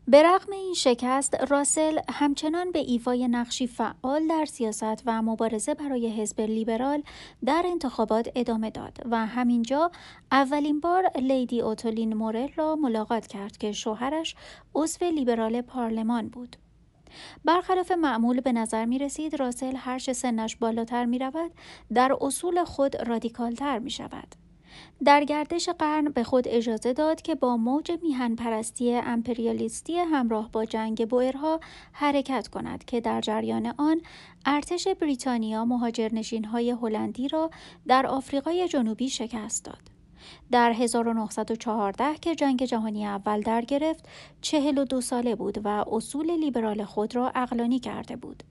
A: به رغم این شکست راسل همچنان به ایفای نقشی فعال در سیاست و مبارزه برای حزب لیبرال در انتخابات ادامه داد و همینجا اولین بار لیدی اوتولین مورل را ملاقات کرد که شوهرش عضو لیبرال پارلمان بود. برخلاف معمول به نظر می رسید راسل هرچه سنش بالاتر می رود در اصول خود رادیکالتر می شود. در گردش قرن به خود اجازه داد که با موج میهن پرستی امپریالیستی همراه با جنگ بوئرها حرکت کند که در جریان آن ارتش بریتانیا مهاجرنشین های هلندی را در آفریقای جنوبی شکست داد. در 1914 که جنگ جهانی اول در گرفت، چهل و دو ساله بود و اصول لیبرال خود را اقلانی کرده بود.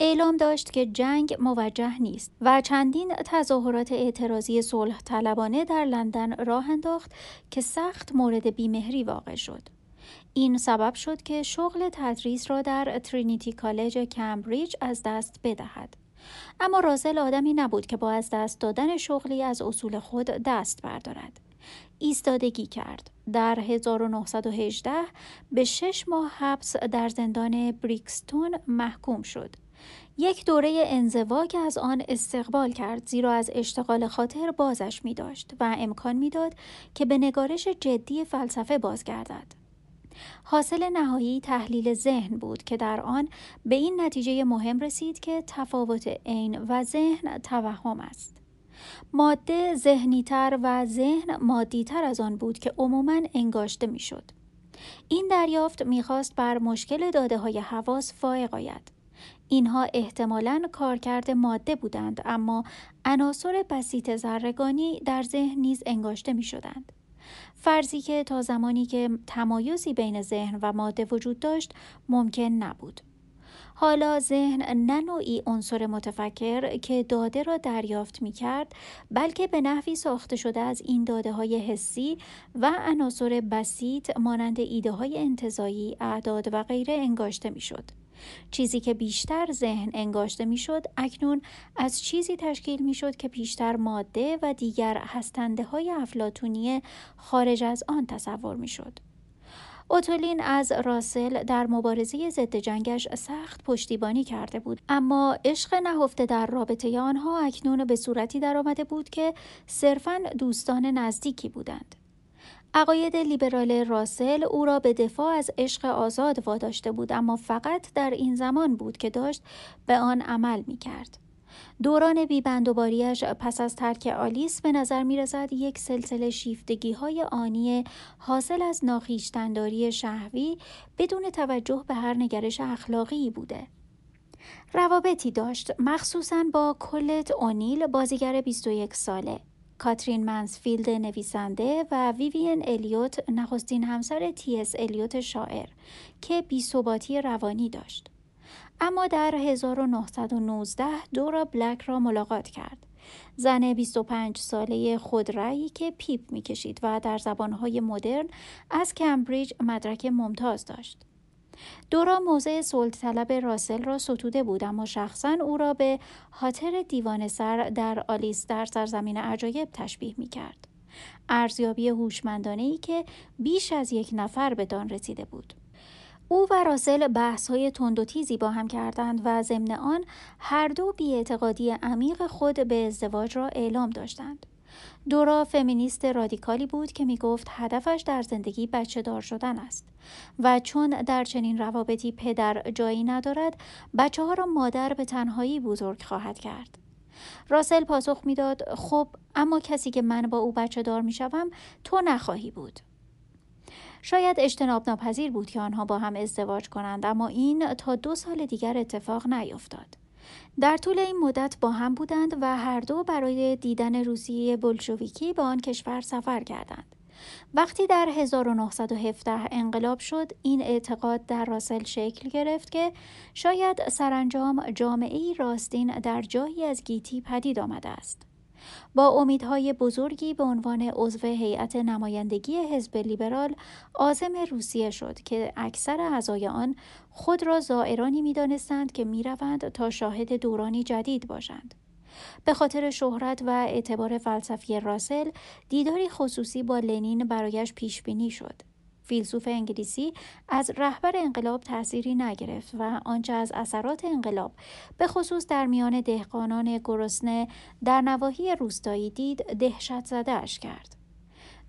A: اعلام داشت که جنگ موجه نیست و چندین تظاهرات اعتراضی صلح طلبانه در لندن راه انداخت که سخت مورد بیمهری واقع شد. این سبب شد که شغل تدریس را در ترینیتی کالج کمبریج از دست بدهد. اما رازل آدمی نبود که با از دست دادن شغلی از اصول خود دست بردارد. ایستادگی کرد. در 1918 به شش ماه حبس در زندان بریکستون محکوم شد. یک دوره انزوا که از آن استقبال کرد زیرا از اشتغال خاطر بازش می داشت و امکان می‌داد که به نگارش جدی فلسفه بازگردد. حاصل نهایی تحلیل ذهن بود که در آن به این نتیجه مهم رسید که تفاوت عین و ذهن توهم است. ماده ذهنیتر و ذهن مادیتر از آن بود که عموما انگاشته می‌شد. این دریافت می‌خواست بر مشکل داده های حواس فائق آید. اینها احتمالاً کارکرد ماده بودند اما عناصر بسیط زرگانی در ذهن نیز انگاشته می شدند. فرضی که تا زمانی که تمایزی بین ذهن و ماده وجود داشت ممکن نبود. حالا ذهن نه نوعی عنصر متفکر که داده را دریافت می کرد بلکه به نحوی ساخته شده از این داده های حسی و عناصر بسیط مانند ایده های انتظایی، اعداد و غیره انگاشته می شد. چیزی که بیشتر ذهن انگاشته می‌شد اکنون از چیزی تشکیل می‌شد که بیشتر ماده و دیگر هستنده های افلاتونی خارج از آن تصور می‌شد. اوتولین از راسل در مبارزه ضد جنگش سخت پشتیبانی کرده بود اما عشق نهفته در رابطه آنها اکنون به صورتی درآمده بود که صرفا دوستان نزدیکی بودند عقاید لیبرال راسل او را به دفاع از عشق آزاد واداشته بود اما فقط در این زمان بود که داشت به آن عمل می کرد. دوران بیبندوباریش پس از ترک آلیس به نظر می رسد یک سلسله شیفتگی های آنی حاصل از ناخیشتنداری شهوی بدون توجه به هر نگرش اخلاقی بوده. روابطی داشت مخصوصا با کلت اونیل بازیگر 21 ساله کاترین منسفیلد نویسنده و ویوین الیوت نخستین همسر تی اس الیوت شاعر که بیثباتی روانی داشت. اما در 1919 دورا بلک را ملاقات کرد. زن 25 ساله خودرأیی که پیپ می‌کشید و در زبانهای مدرن از کمبریج مدرک ممتاز داشت. دورا موضع سلط طلب راسل را ستوده بود اما شخصا او را به حاطر دیوان سر در آلیس در سرزمین عجایب تشبیه می کرد. ارزیابی هوشمندانه ای که بیش از یک نفر به دان رسیده بود. او و راسل بحث های تند و تیزی با هم کردند و ضمن آن هر دو بیاعتقادی عمیق خود به ازدواج را اعلام داشتند. دورا فمینیست رادیکالی بود که می گفت هدفش در زندگی بچه دار شدن است و چون در چنین روابطی پدر جایی ندارد بچه ها را مادر به تنهایی بزرگ خواهد کرد. راسل پاسخ می‌داد خب اما کسی که من با او بچه دار می شوم تو نخواهی بود. شاید اجتناب ناپذیر بود که آنها با هم ازدواج کنند اما این تا دو سال دیگر اتفاق نیفتاد. در طول این مدت با هم بودند و هر دو برای دیدن روسیه بلشویکی به آن کشور سفر کردند. وقتی در 1917 انقلاب شد این اعتقاد در راسل شکل گرفت که شاید سرانجام جامعه راستین در جایی از گیتی پدید آمده است. با امیدهای بزرگی به عنوان عضو هیئت نمایندگی حزب لیبرال آزم روسیه شد که اکثر اعضای آن خود را زائرانی می‌دانستند که می‌روند تا شاهد دورانی جدید باشند. به خاطر شهرت و اعتبار فلسفی راسل دیداری خصوصی با لنین برایش پیش بینی شد. فیلسوف انگلیسی از رهبر انقلاب تأثیری نگرفت و آنچه از اثرات انقلاب به خصوص در میان دهقانان گرسنه در نواحی روستایی دید دهشت زدهش کرد.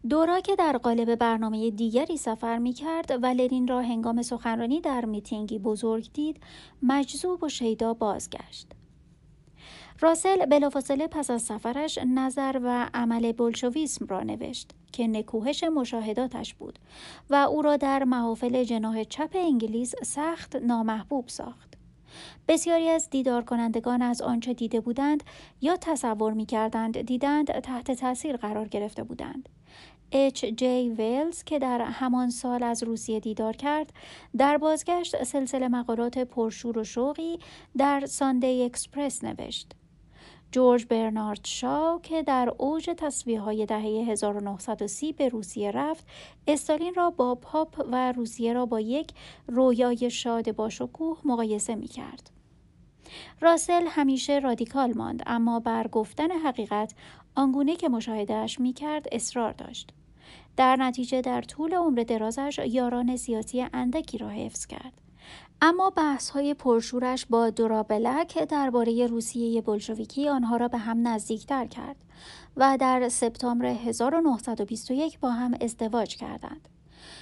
A: دورا که در قالب برنامه دیگری سفر می کرد و لنین را هنگام سخنرانی در میتینگی بزرگ دید مجذوب و شیدا بازگشت. راسل بلافاصله پس از سفرش نظر و عمل بلشویسم را نوشت که نکوهش مشاهداتش بود و او را در محافل جناح چپ انگلیس سخت نامحبوب ساخت. بسیاری از دیدار کنندگان از آنچه دیده بودند یا تصور می کردند دیدند تحت تاثیر قرار گرفته بودند. اچ جی ویلز که در همان سال از روسیه دیدار کرد در بازگشت سلسله مقالات پرشور و شوقی در ساندی اکسپرس نوشت جورج برنارد شاو که در اوج تصفیه های دهه 1930 به روسیه رفت استالین را با پاپ و روسیه را با یک رویای شاد باشکوه مقایسه می کرد. راسل همیشه رادیکال ماند اما بر گفتن حقیقت آنگونه که مشاهدهش می کرد اصرار داشت. در نتیجه در طول عمر درازش یاران سیاسی اندکی را حفظ کرد. اما بحث های پرشورش با درابلک درباره روسیه بلشویکی آنها را به هم نزدیکتر کرد و در سپتامبر 1921 با هم ازدواج کردند.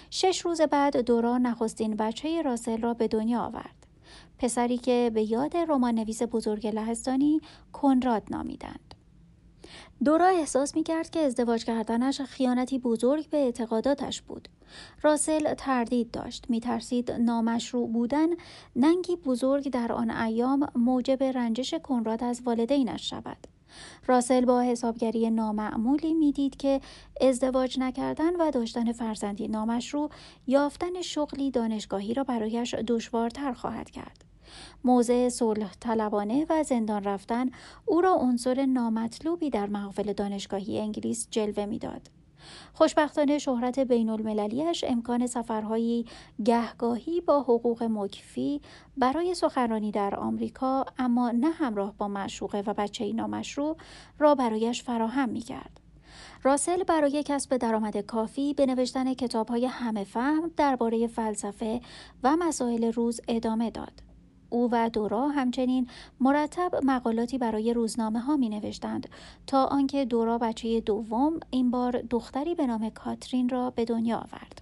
A: شش روز بعد دورا نخستین بچه راسل را به دنیا آورد. پسری که به یاد رمان نویس بزرگ لهستانی کنراد نامیدند. دورا احساس می کرد که ازدواج کردنش خیانتی بزرگ به اعتقاداتش بود. راسل تردید داشت. می ترسید نامشروع بودن ننگی بزرگ در آن ایام موجب رنجش کنراد از والدینش شود. راسل با حسابگری نامعمولی می‌دید که ازدواج نکردن و داشتن فرزندی نامشروع یافتن شغلی دانشگاهی را برایش دشوارتر خواهد کرد. موضع صلح طلبانه و زندان رفتن او را عنصر نامطلوبی در محافل دانشگاهی انگلیس جلوه می‌داد. خوشبختانه شهرت بین المللیش امکان سفرهایی گهگاهی با حقوق مکفی برای سخنرانی در آمریکا اما نه همراه با معشوقه و بچه نامشروع را برایش فراهم می کرد. راسل برای کسب درآمد کافی به نوشتن کتابهای همه فهم درباره فلسفه و مسائل روز ادامه داد. او و دورا همچنین مرتب مقالاتی برای روزنامه ها می نوشتند تا آنکه دورا بچه دوم این بار دختری به نام کاترین را به دنیا آورد.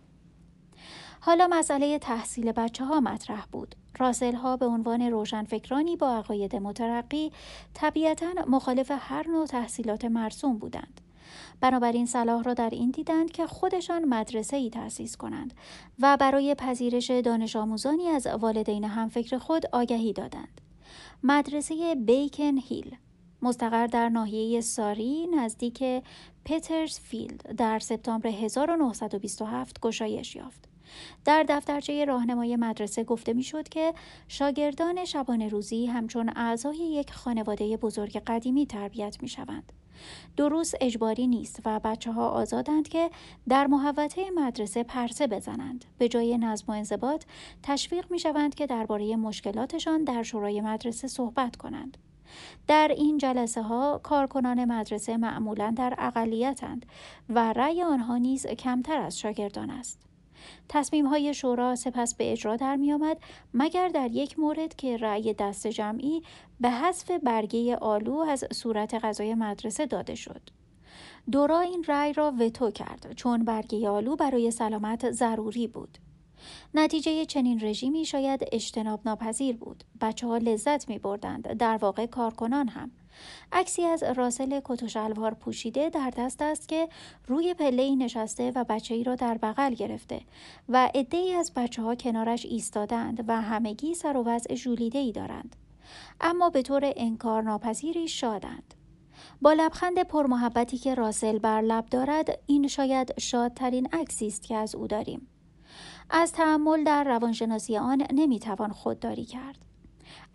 A: حالا مسئله تحصیل بچه ها مطرح بود. راسل ها به عنوان روشنفکرانی با عقاید مترقی طبیعتا مخالف هر نوع تحصیلات مرسوم بودند. بنابراین صلاح را در این دیدند که خودشان مدرسه ای تأسیس کنند و برای پذیرش دانش آموزانی از والدین همفکر خود آگهی دادند. مدرسه بیکن هیل مستقر در ناحیه ساری نزدیک فیلد در سپتامبر 1927 گشایش یافت. در دفترچه راهنمای مدرسه گفته می‌شد که شاگردان شبانه روزی همچون اعضای یک خانواده بزرگ قدیمی تربیت می شوند. دروس اجباری نیست و بچه ها آزادند که در محوطه مدرسه پرسه بزنند. به جای نظم و انضباط تشویق می شوند که درباره مشکلاتشان در شورای مدرسه صحبت کنند. در این جلسه ها کارکنان مدرسه معمولا در اقلیتند و رأی آنها نیز کمتر از شاگردان است. تصمیم های شورا سپس به اجرا در می آمد مگر در یک مورد که رأی دست جمعی به حذف برگه آلو از صورت غذای مدرسه داده شد. دورا این رأی را وتو کرد چون برگه آلو برای سلامت ضروری بود. نتیجه چنین رژیمی شاید اجتناب ناپذیر بود. بچه ها لذت می بردند. در واقع کارکنان هم. عکسی از راسل کت پوشیده در دست است که روی پله نشسته و بچه ای را در بغل گرفته و ای از بچه ها کنارش ایستادند و همگی سر و وضع ژولیده ای دارند. اما به طور انکار ناپذیری شادند. با لبخند پرمحبتی که راسل بر لب دارد این شاید شادترین عکسی است که از او داریم. از تحمل در روانشناسی آن نمی‌توان خودداری کرد.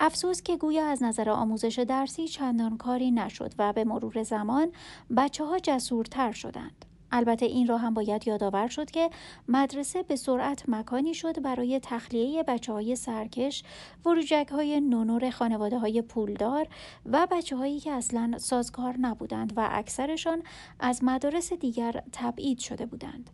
A: افسوس که گویا از نظر آموزش درسی چندان کاری نشد و به مرور زمان بچه ها جسورتر شدند. البته این را هم باید یادآور شد که مدرسه به سرعت مکانی شد برای تخلیه بچه های سرکش، وروجک های نونور خانواده های پولدار و بچه هایی که اصلا سازگار نبودند و اکثرشان از مدارس دیگر تبعید شده بودند.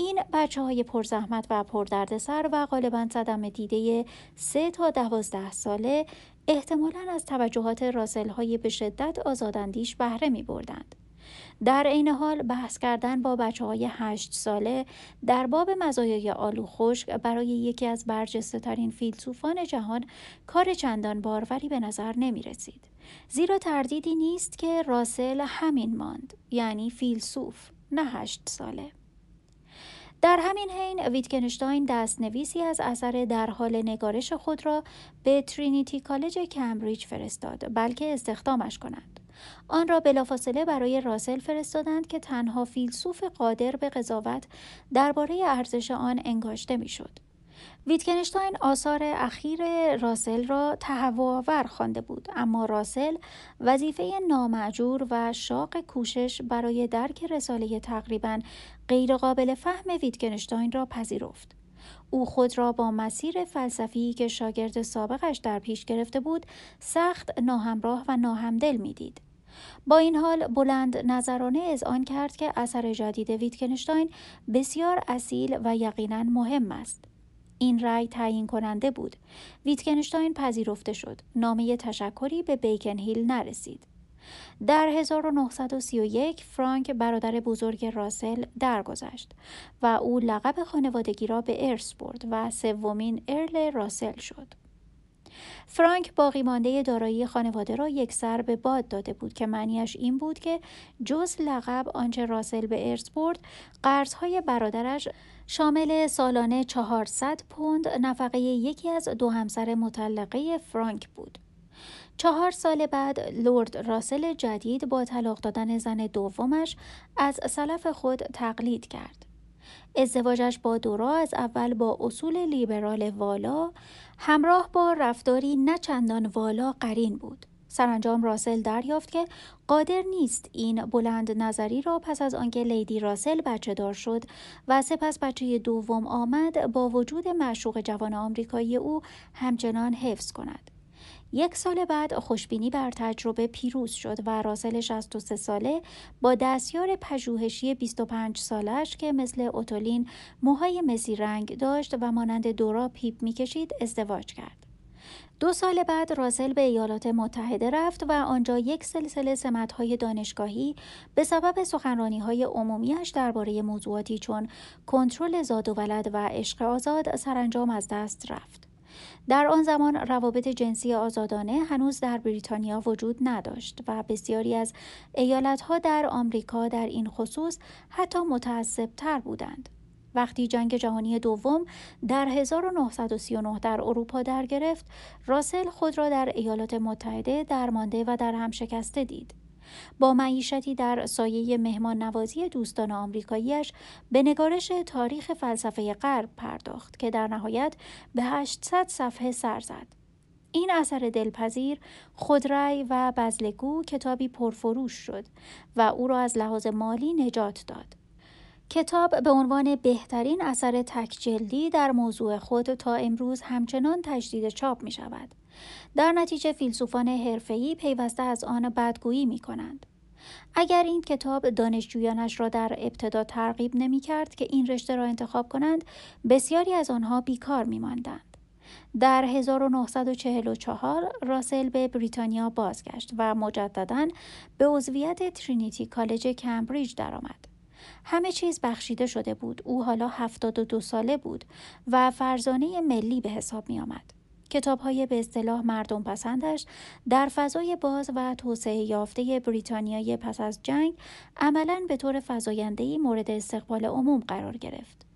A: این بچه های پرزحمت و پردردسر و غالبا صدم دیده سه تا دوازده ساله احتمالا از توجهات راسل های به شدت آزاداندیش بهره می بردند. در عین حال بحث کردن با بچه های هشت ساله در باب مزایای آلو خشک برای یکی از برجسته ترین فیلسوفان جهان کار چندان باروری به نظر نمی رسید. زیرا تردیدی نیست که راسل همین ماند یعنی فیلسوف نه هشت ساله. در همین حین ویتکنشتاین دستنویسی از اثر در حال نگارش خود را به ترینیتی کالج کمبریج فرستاد بلکه استخدامش کنند آن را بلافاصله برای راسل فرستادند که تنها فیلسوف قادر به قضاوت درباره ارزش آن انگاشته می‌شد. ویتکنشتاین آثار اخیر راسل را تهوعآور خوانده بود اما راسل وظیفه نامعجور و شاق کوشش برای درک رساله تقریبا غیرقابل فهم ویتکنشتاین را پذیرفت او خود را با مسیر فلسفی که شاگرد سابقش در پیش گرفته بود سخت ناهمراه و ناهمدل می‌دید با این حال بلند نظرانه از آن کرد که اثر جدید ویتکنشتاین بسیار اصیل و یقینا مهم است این رأی تعیین کننده بود. ویتکنشتاین پذیرفته شد. نامه تشکری به بیکن هیل نرسید. در 1931 فرانک برادر بزرگ راسل درگذشت و او لقب خانوادگی را به ارث برد و سومین ارل راسل شد. فرانک باقی مانده دارایی خانواده را یک سر به باد داده بود که معنیش این بود که جز لقب آنچه راسل به ارث برد قرضهای برادرش شامل سالانه 400 پوند نفقه یکی از دو همسر مطلقه فرانک بود. چهار سال بعد لورد راسل جدید با طلاق دادن زن دومش از سلف خود تقلید کرد. ازدواجش با دورا از اول با اصول لیبرال والا همراه با رفتاری نه چندان والا قرین بود. سرانجام راسل دریافت که قادر نیست این بلند نظری را پس از آنکه لیدی راسل بچه دار شد و سپس بچه دوم آمد با وجود معشوق جوان آمریکایی او همچنان حفظ کند. یک سال بعد خوشبینی بر تجربه پیروز شد و راسل 63 ساله با دستیار پژوهشی 25 سالش که مثل اوتولین موهای مسی رنگ داشت و مانند دورا پیپ می‌کشید ازدواج کرد. دو سال بعد راسل به ایالات متحده رفت و آنجا یک سلسله سمتهای دانشگاهی به سبب های عمومیش درباره موضوعاتی چون کنترل زاد و ولد و عشق آزاد سرانجام از دست رفت. در آن زمان روابط جنسی آزادانه هنوز در بریتانیا وجود نداشت و بسیاری از ایالتها در آمریکا در این خصوص حتی متعصب تر بودند. وقتی جنگ جهانی دوم در 1939 در اروپا در گرفت، راسل خود را در ایالات متحده درمانده و در هم شکسته دید. با معیشتی در سایه مهمان نوازی دوستان آمریکاییش به نگارش تاریخ فلسفه غرب پرداخت که در نهایت به 800 صفحه سر زد. این اثر دلپذیر خودرای و بزلگو کتابی پرفروش شد و او را از لحاظ مالی نجات داد. کتاب به عنوان بهترین اثر تکجلدی در موضوع خود تا امروز همچنان تجدید چاپ می شود. در نتیجه فیلسوفان حرفه‌ای پیوسته از آن بدگویی می کنند. اگر این کتاب دانشجویانش را در ابتدا ترغیب نمی کرد که این رشته را انتخاب کنند بسیاری از آنها بیکار می ماندند. در 1944 راسل به بریتانیا بازگشت و مجددا به عضویت ترینیتی کالج کمبریج درآمد. همه چیز بخشیده شده بود. او حالا 72 ساله بود و فرزانه ملی به حساب می آمد. کتاب های به اصطلاح مردم پسندش در فضای باز و توسعه یافته بریتانیای پس از جنگ عملا به طور فضایندهی مورد استقبال عموم قرار گرفت.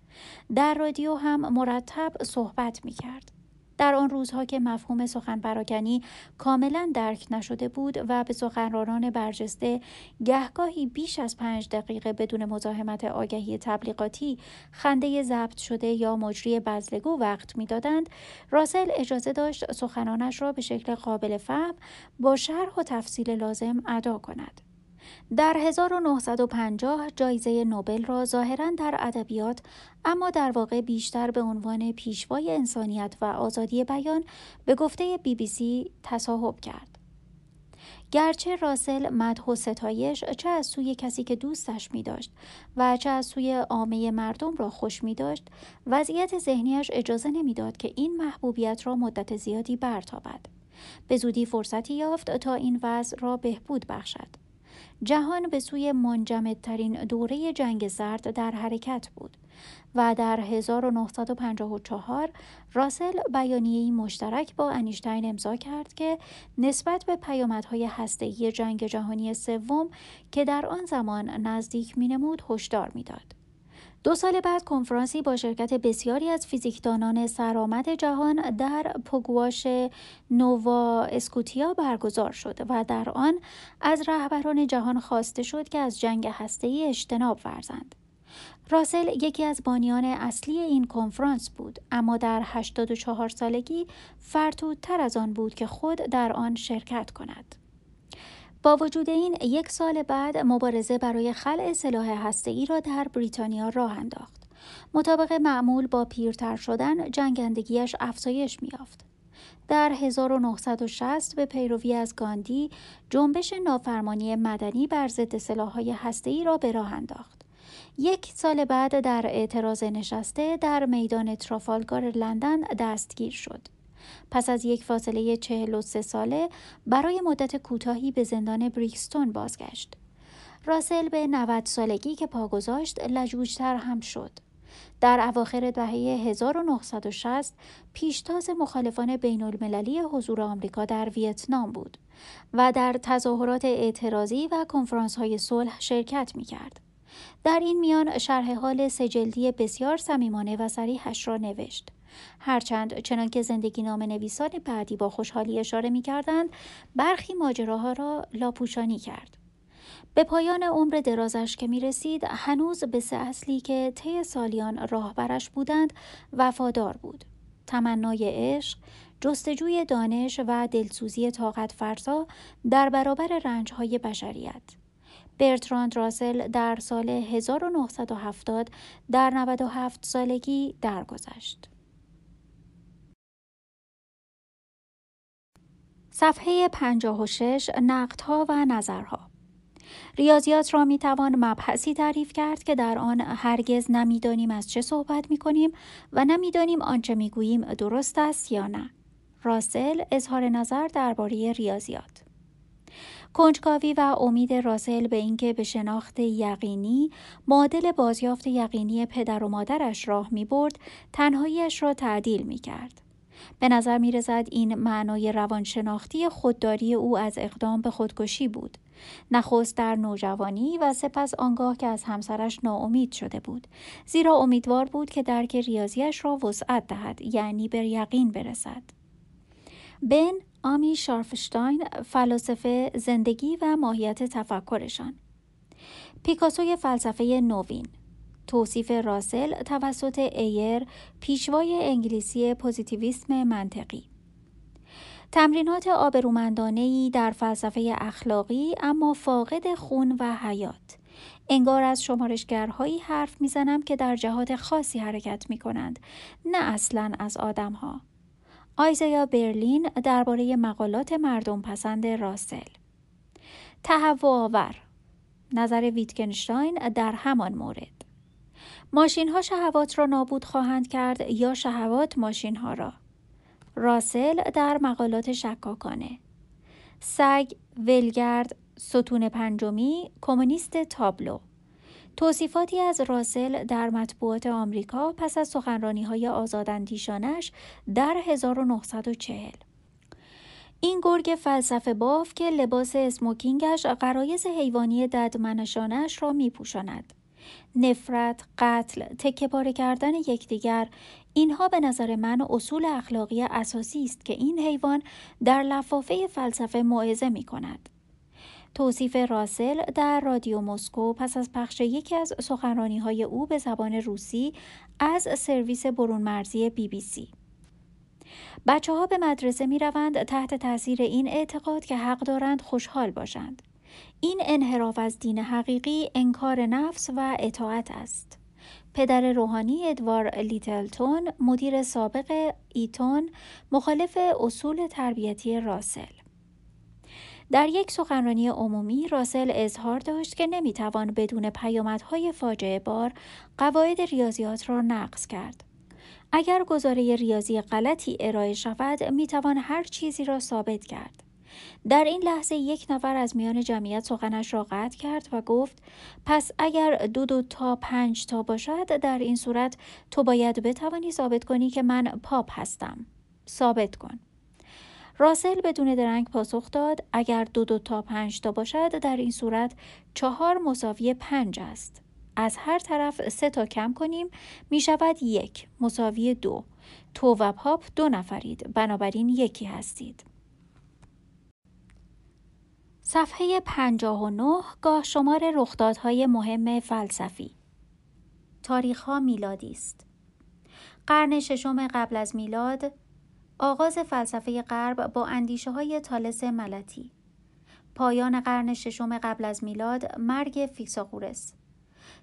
A: در رادیو هم مرتب صحبت می کرد. در آن روزها که مفهوم سخن پراکنی کاملا درک نشده بود و به سخنرانان برجسته گهگاهی بیش از پنج دقیقه بدون مزاحمت آگهی تبلیغاتی خنده ضبط شده یا مجری بزلگو وقت می‌دادند راسل اجازه داشت سخنانش را به شکل قابل فهم با شرح و تفصیل لازم ادا کند. در 1950 جایزه نوبل را ظاهرا در ادبیات اما در واقع بیشتر به عنوان پیشوای انسانیت و آزادی بیان به گفته بی بی سی تصاحب کرد. گرچه راسل مدح و ستایش چه از سوی کسی که دوستش می داشت و چه از سوی عامه مردم را خوش می داشت وضعیت ذهنیش اجازه نمی‌داد که این محبوبیت را مدت زیادی برتابد به زودی فرصتی یافت تا این وضع را بهبود بخشد جهان به سوی منجمدترین دوره جنگ سرد در حرکت بود و در 1954 راسل بیانیه‌ای مشترک با انیشتین امضا کرد که نسبت به پیامدهای هسته‌ای جنگ جهانی سوم که در آن زمان نزدیک مینمود هشدار می‌داد. دو سال بعد کنفرانسی با شرکت بسیاری از فیزیکدانان سرآمد جهان در پگواش نووا اسکوتیا برگزار شد و در آن از رهبران جهان خواسته شد که از جنگ هسته‌ای اجتناب ورزند. راسل یکی از بانیان اصلی این کنفرانس بود اما در 84 سالگی فرتودتر از آن بود که خود در آن شرکت کند. با وجود این یک سال بعد مبارزه برای خلع سلاح ای را در بریتانیا راه انداخت. مطابق معمول با پیرتر شدن جنگندگیش افزایش میافت. در 1960 به پیروی از گاندی جنبش نافرمانی مدنی بر ضد سلاح‌های ای را به راه انداخت. یک سال بعد در اعتراض نشسته در میدان ترافالگار لندن دستگیر شد. پس از یک فاصله 43 ساله برای مدت کوتاهی به زندان بریکستون بازگشت. راسل به 90 سالگی که پا گذاشت لجوجتر هم شد. در اواخر دهه 1960 پیشتاز مخالفان بین المللی حضور آمریکا در ویتنام بود و در تظاهرات اعتراضی و کنفرانس های صلح شرکت می کرد. در این میان شرح حال سجلدی بسیار صمیمانه و سریحش را نوشت. هرچند چنانکه زندگی نام نویسان بعدی با خوشحالی اشاره می کردند برخی ماجراها را لاپوشانی کرد. به پایان عمر درازش که می رسید هنوز به سه اصلی که طی سالیان راهبرش بودند وفادار بود. تمنای عشق، جستجوی دانش و دلسوزی طاقت فرسا در برابر رنجهای بشریت. برتراند راسل در سال 1970 در 97 سالگی درگذشت. صفحه 56 نقدها و نظرها ریاضیات را می توان مبحثی تعریف کرد که در آن هرگز نمی‌دانیم از چه صحبت می کنیم و نمی‌دانیم آنچه می گوییم درست است یا نه. راسل اظهار نظر درباره ریاضیات کنجکاوی و امید راسل به اینکه به شناخت یقینی معادل بازیافت یقینی پدر و مادرش راه می برد تنهاییش را تعدیل می کرد. به نظر می رسد این معنای روانشناختی خودداری او از اقدام به خودکشی بود. نخست در نوجوانی و سپس آنگاه که از همسرش ناامید شده بود. زیرا امیدوار بود که درک ریاضیش را وسعت دهد یعنی به یقین برسد. بن آمی شارفشتاین فلاسفه زندگی و ماهیت تفکرشان. پیکاسوی فلسفه نوین. توصیف راسل توسط ایر پیشوای انگلیسی پوزیتیویسم منطقی. تمرینات آبرومندانه در فلسفه اخلاقی اما فاقد خون و حیات. انگار از شمارشگرهایی حرف می‌زنم که در جهات خاصی حرکت می کنند نه اصلا از آدمها. آیزایا برلین درباره مقالات مردم پسند راسل. تهوع آور. نظر ویتکنشتاین در همان مورد. ماشین ها شهوات را نابود خواهند کرد یا شهوات ماشین ها را. راسل در مقالات شکاکانه. سگ، ولگرد، ستون پنجمی، کمونیست تابلو. توصیفاتی از راسل در مطبوعات آمریکا پس از سخنرانی های آزاداندیشانش در 1940 این گرگ فلسفه باف که لباس اسموکینگش قرایز حیوانی ددمنشانش را می پوشاند. نفرت، قتل، تکه پاره کردن یکدیگر اینها به نظر من اصول اخلاقی اساسی است که این حیوان در لفافه فلسفه موعظه می کند. توصیف راسل در رادیو مسکو پس از پخش یکی از سخنرانی های او به زبان روسی از سرویس برون مرزی بی بی سی. بچه ها به مدرسه می روند تحت تاثیر این اعتقاد که حق دارند خوشحال باشند. این انحراف از دین حقیقی انکار نفس و اطاعت است. پدر روحانی ادوار لیتلتون مدیر سابق ایتون مخالف اصول تربیتی راسل در یک سخنرانی عمومی راسل اظهار داشت که نمی‌توان بدون پیامدهای فاجعه بار قواعد ریاضیات را نقض کرد. اگر گزاره ریاضی غلطی ارائه شود می‌توان هر چیزی را ثابت کرد. در این لحظه یک نفر از میان جمعیت سخنش را قطع کرد و گفت پس اگر دو دو تا پنج تا باشد در این صورت تو باید بتوانی ثابت کنی که من پاپ هستم. ثابت کن. راسل بدون درنگ پاسخ داد اگر دو دو تا پنج تا باشد در این صورت چهار مساوی پنج است. از هر طرف سه تا کم کنیم می شود یک مساوی دو. تو و پاپ دو نفرید بنابراین یکی هستید. صفحه 59 گاه شمار رخدادهای مهم فلسفی. تاریخها میلادی است. قرن ششم قبل از میلاد آغاز فلسفه غرب با اندیشه های تالس ملتی. پایان قرن ششم قبل از میلاد مرگ فیکساغورس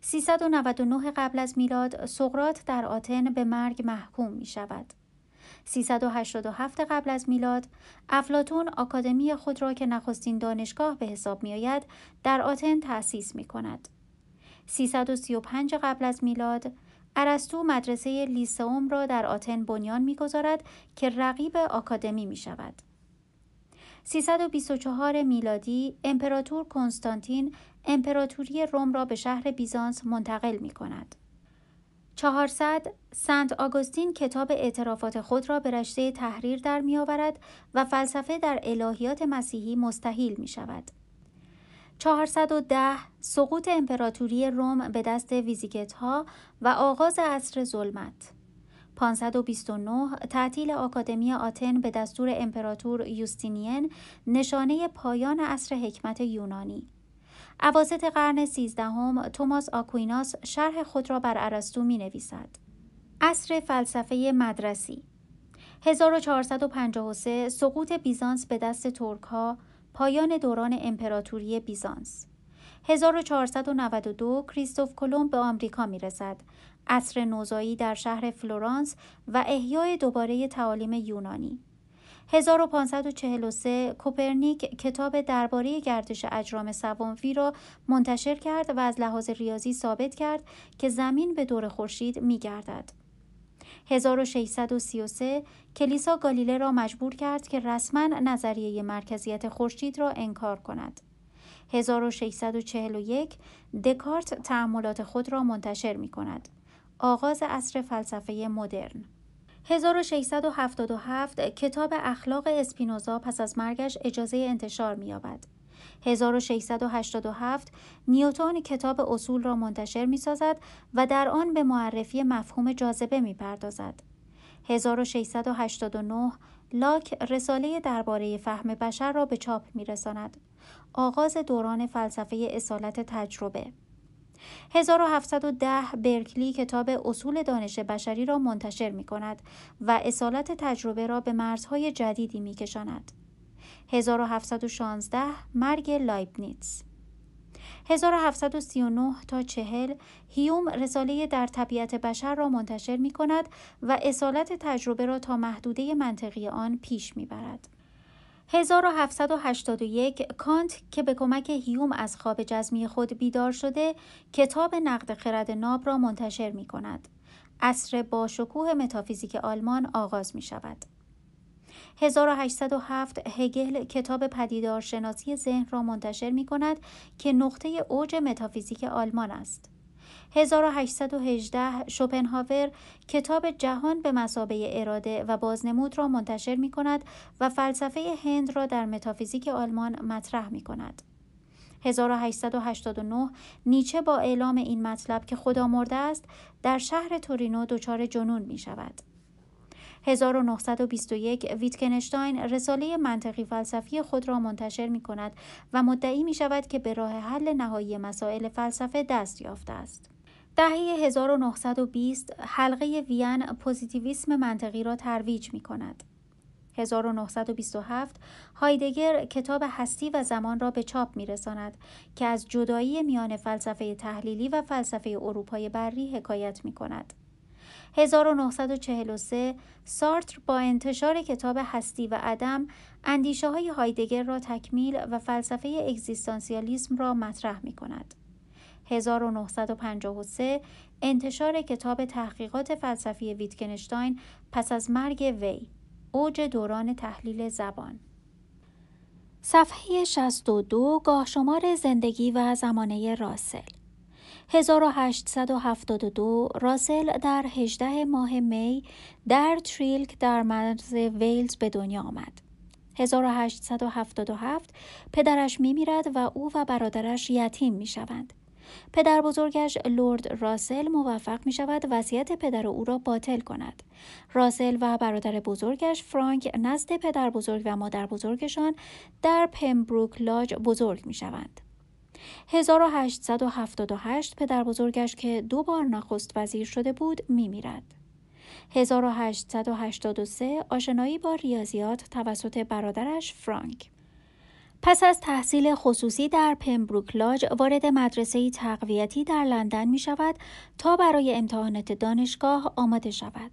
A: 399 قبل از میلاد سقرات در آتن به مرگ محکوم می شود 387 قبل از میلاد افلاتون آکادمی خود را که نخستین دانشگاه به حساب می آید در آتن تأسیس می کند 335 قبل از میلاد ارسطو مدرسه لیسئوم را در آتن بنیان می‌گذارد که رقیب آکادمی می شود. 324 میلادی امپراتور کنستانتین امپراتوری روم را به شهر بیزانس منتقل می کند. 400 سنت آگوستین کتاب اعترافات خود را به رشته تحریر در می آورد و فلسفه در الهیات مسیحی مستحیل می شود. 410 سقوط امپراتوری روم به دست ویزیگت ها و آغاز عصر ظلمت 529 تعطیل آکادمی آتن به دستور امپراتور یوستینین نشانه پایان عصر حکمت یونانی اواسط قرن سیزدهم توماس آکویناس شرح خود را بر ارسطو می نویسد. عصر فلسفه مدرسی 1453 سقوط بیزانس به دست ترک ها پایان دوران امپراتوری بیزانس 1492 کریستوف کلمب به آمریکا می رسد. عصر نوزایی در شهر فلورانس و احیای دوباره تعالیم یونانی 1543 کوپرنیک کتاب درباره گردش اجرام سماوی را منتشر کرد و از لحاظ ریاضی ثابت کرد که زمین به دور خورشید می گردد. 1633 کلیسا گالیله را مجبور کرد که رسما نظریه مرکزیت خورشید را انکار کند. 1641 دکارت تعملات خود را منتشر می کند. آغاز عصر فلسفه مدرن 1677 کتاب اخلاق اسپینوزا پس از مرگش اجازه انتشار می‌یابد. 1687 نیوتون کتاب اصول را منتشر می سازد و در آن به معرفی مفهوم جاذبه می پردازد. 1689 لاک رساله درباره فهم بشر را به چاپ می رساند. آغاز دوران فلسفه اصالت تجربه 1710 برکلی کتاب اصول دانش بشری را منتشر می کند و اصالت تجربه را به مرزهای جدیدی می کشاند. 1716 مرگ لایبنیتس 1739 تا 40 هیوم رساله در طبیعت بشر را منتشر می کند و اصالت تجربه را تا محدوده منطقی آن پیش می برد. 1781 کانت که به کمک هیوم از خواب جزمی خود بیدار شده کتاب نقد خرد ناب را منتشر می کند. عصر با شکوه متافیزیک آلمان آغاز می شود. 1807 هگل کتاب پدیدارشناسی ذهن را منتشر می کند که نقطه اوج متافیزیک آلمان است. 1818 شوپنهاور کتاب جهان به مسابه اراده و بازنمود را منتشر می کند و فلسفه هند را در متافیزیک آلمان مطرح می کند. 1889 نیچه با اعلام این مطلب که خدا مرده است در شهر تورینو دچار جنون می شود. 1921 ویتکنشتاین رساله منطقی فلسفی خود را منتشر می کند و مدعی می شود که به راه حل نهایی مسائل فلسفه دست یافته است. دهه 1920 حلقه وین پوزیتیویسم منطقی را ترویج می کند. 1927 هایدگر کتاب هستی و زمان را به چاپ می رساند که از جدایی میان فلسفه تحلیلی و فلسفه اروپای بری حکایت می کند. 1943 سارتر با انتشار کتاب هستی و عدم اندیشه های هایدگر را تکمیل و فلسفه اگزیستانسیالیسم را مطرح می کند. 1953 انتشار کتاب تحقیقات فلسفی ویتکنشتاین پس از مرگ وی اوج دوران تحلیل زبان صفحه 62 گاه شمار زندگی و زمانه راسل 1872 راسل در 18 ماه می در تریلک در مرز ویلز به دنیا آمد. 1877 پدرش می میرد و او و برادرش یتیم می شوند. پدر بزرگش لورد راسل موفق می شود وصیت پدر او را باطل کند. راسل و برادر بزرگش فرانک نزد پدر بزرگ و مادر بزرگشان در پمبروک لاج بزرگ می شوند. 1878 پدر بزرگش که دو بار نخست وزیر شده بود می میرد. 1883 آشنایی با ریاضیات توسط برادرش فرانک پس از تحصیل خصوصی در پمبروک لاج وارد مدرسه تقویتی در لندن می شود تا برای امتحانات دانشگاه آماده شود.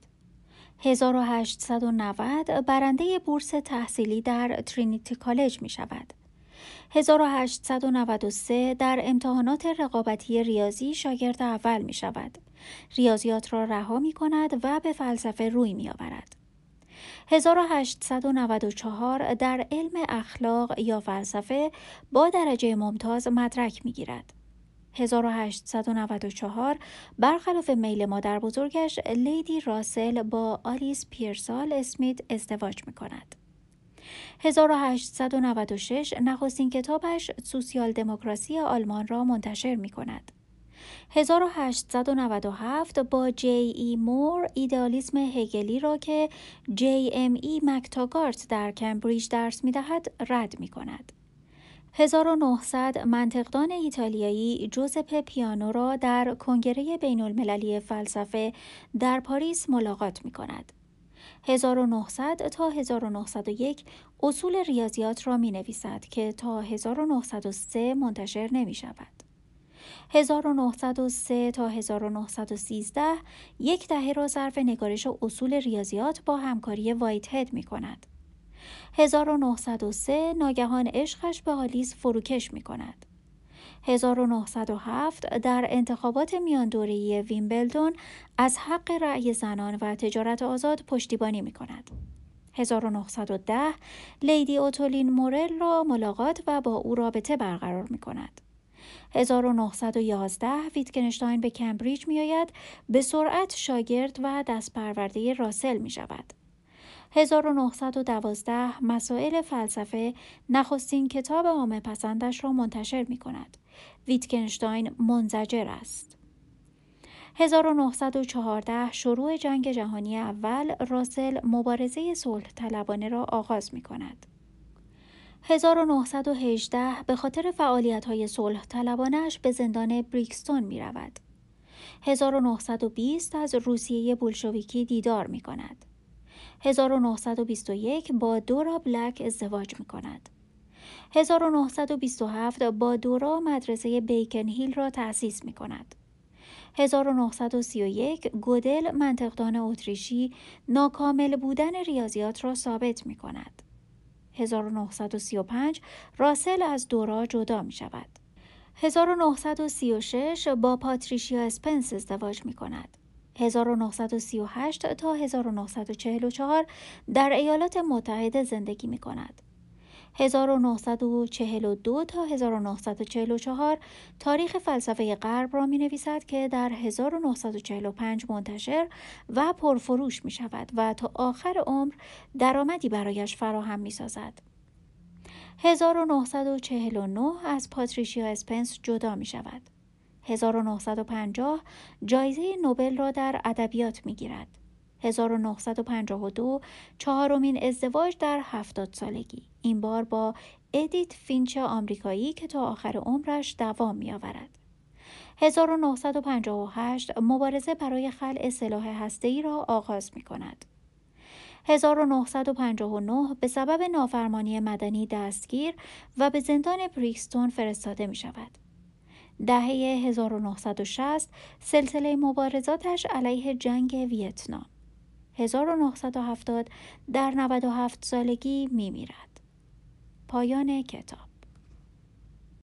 A: 1890 برنده بورس تحصیلی در ترینیتی کالج می شود. 1893 در امتحانات رقابتی ریاضی شاگرد اول می شود. ریاضیات را رها می کند و به فلسفه روی می آورد. 1894 در علم اخلاق یا فلسفه با درجه ممتاز مدرک می گیرد. 1894 برخلاف میل مادر بزرگش لیدی راسل با آلیس پیرسال اسمیت ازدواج می کند. 1896 نخستین کتابش سوسیال دموکراسی آلمان را منتشر می کند. 1897 با جی ای مور ایدالیسم هگلی را که جی ام ای مکتاگارت در کمبریج درس می دهد رد می کند. 1900 منطقدان ایتالیایی جوزپ پیانو را در کنگره بین المللی فلسفه در پاریس ملاقات می کند. 1900 تا 1901 اصول ریاضیات را می نویسد که تا 1903 منتشر نمی شود. 1903 تا 1913 یک دهه را صرف نگارش اصول ریاضیات با همکاری وایت هد می کند. 1903 ناگهان عشقش به آلیس فروکش می کند. 1907 در انتخابات میاندوره‌ای ویمبلدون از حق رأی زنان و تجارت آزاد پشتیبانی می کند. 1910 لیدی اوتولین مورل را ملاقات و با او رابطه برقرار می کند. 1911 ویتکنشتاین به کمبریج می آید به سرعت شاگرد و دستپرورده راسل می شود. 1912 مسائل فلسفه نخستین کتاب عامه پسندش را منتشر می کند. ویتکنشتاین منزجر است. 1914 شروع جنگ جهانی اول راسل مبارزه صلح طلبانه را آغاز می کند. 1918 به خاطر فعالیت های صلح طلبانش به زندان بریکستون می رود. 1920 از روسیه بولشویکی دیدار می کند. 1921 با دورا بلک ازدواج می کند. 1927 با دورا مدرسه بیکن هیل را تأسیس می کند. 1931 گودل منطقدان اتریشی ناکامل بودن ریاضیات را ثابت می کند. 1935 راسل از دورا جدا می شود. 1936 با پاتریشیا اسپنس ازدواج می کند. 1938 تا 1944 در ایالات متحده زندگی می کند. 1942 تا 1944 تاریخ فلسفه غرب را می نویسد که در 1945 منتشر و پرفروش می شود و تا آخر عمر درآمدی برایش فراهم می سازد. 1949 از پاتریشیا اسپنس جدا می شود. 1950 جایزه نوبل را در ادبیات می گیرد. 1952 چهارمین ازدواج در هفتاد سالگی این بار با ادیت فینچ آمریکایی که تا آخر عمرش دوام می آورد. 1958 مبارزه برای خلع سلاح هسته‌ای را آغاز می کند. 1959 به سبب نافرمانی مدنی دستگیر و به زندان بریکستون فرستاده می شود. دهه 1960 سلسله مبارزاتش علیه جنگ ویتنام 1970 در 97 سالگی می میرد. پایان کتاب.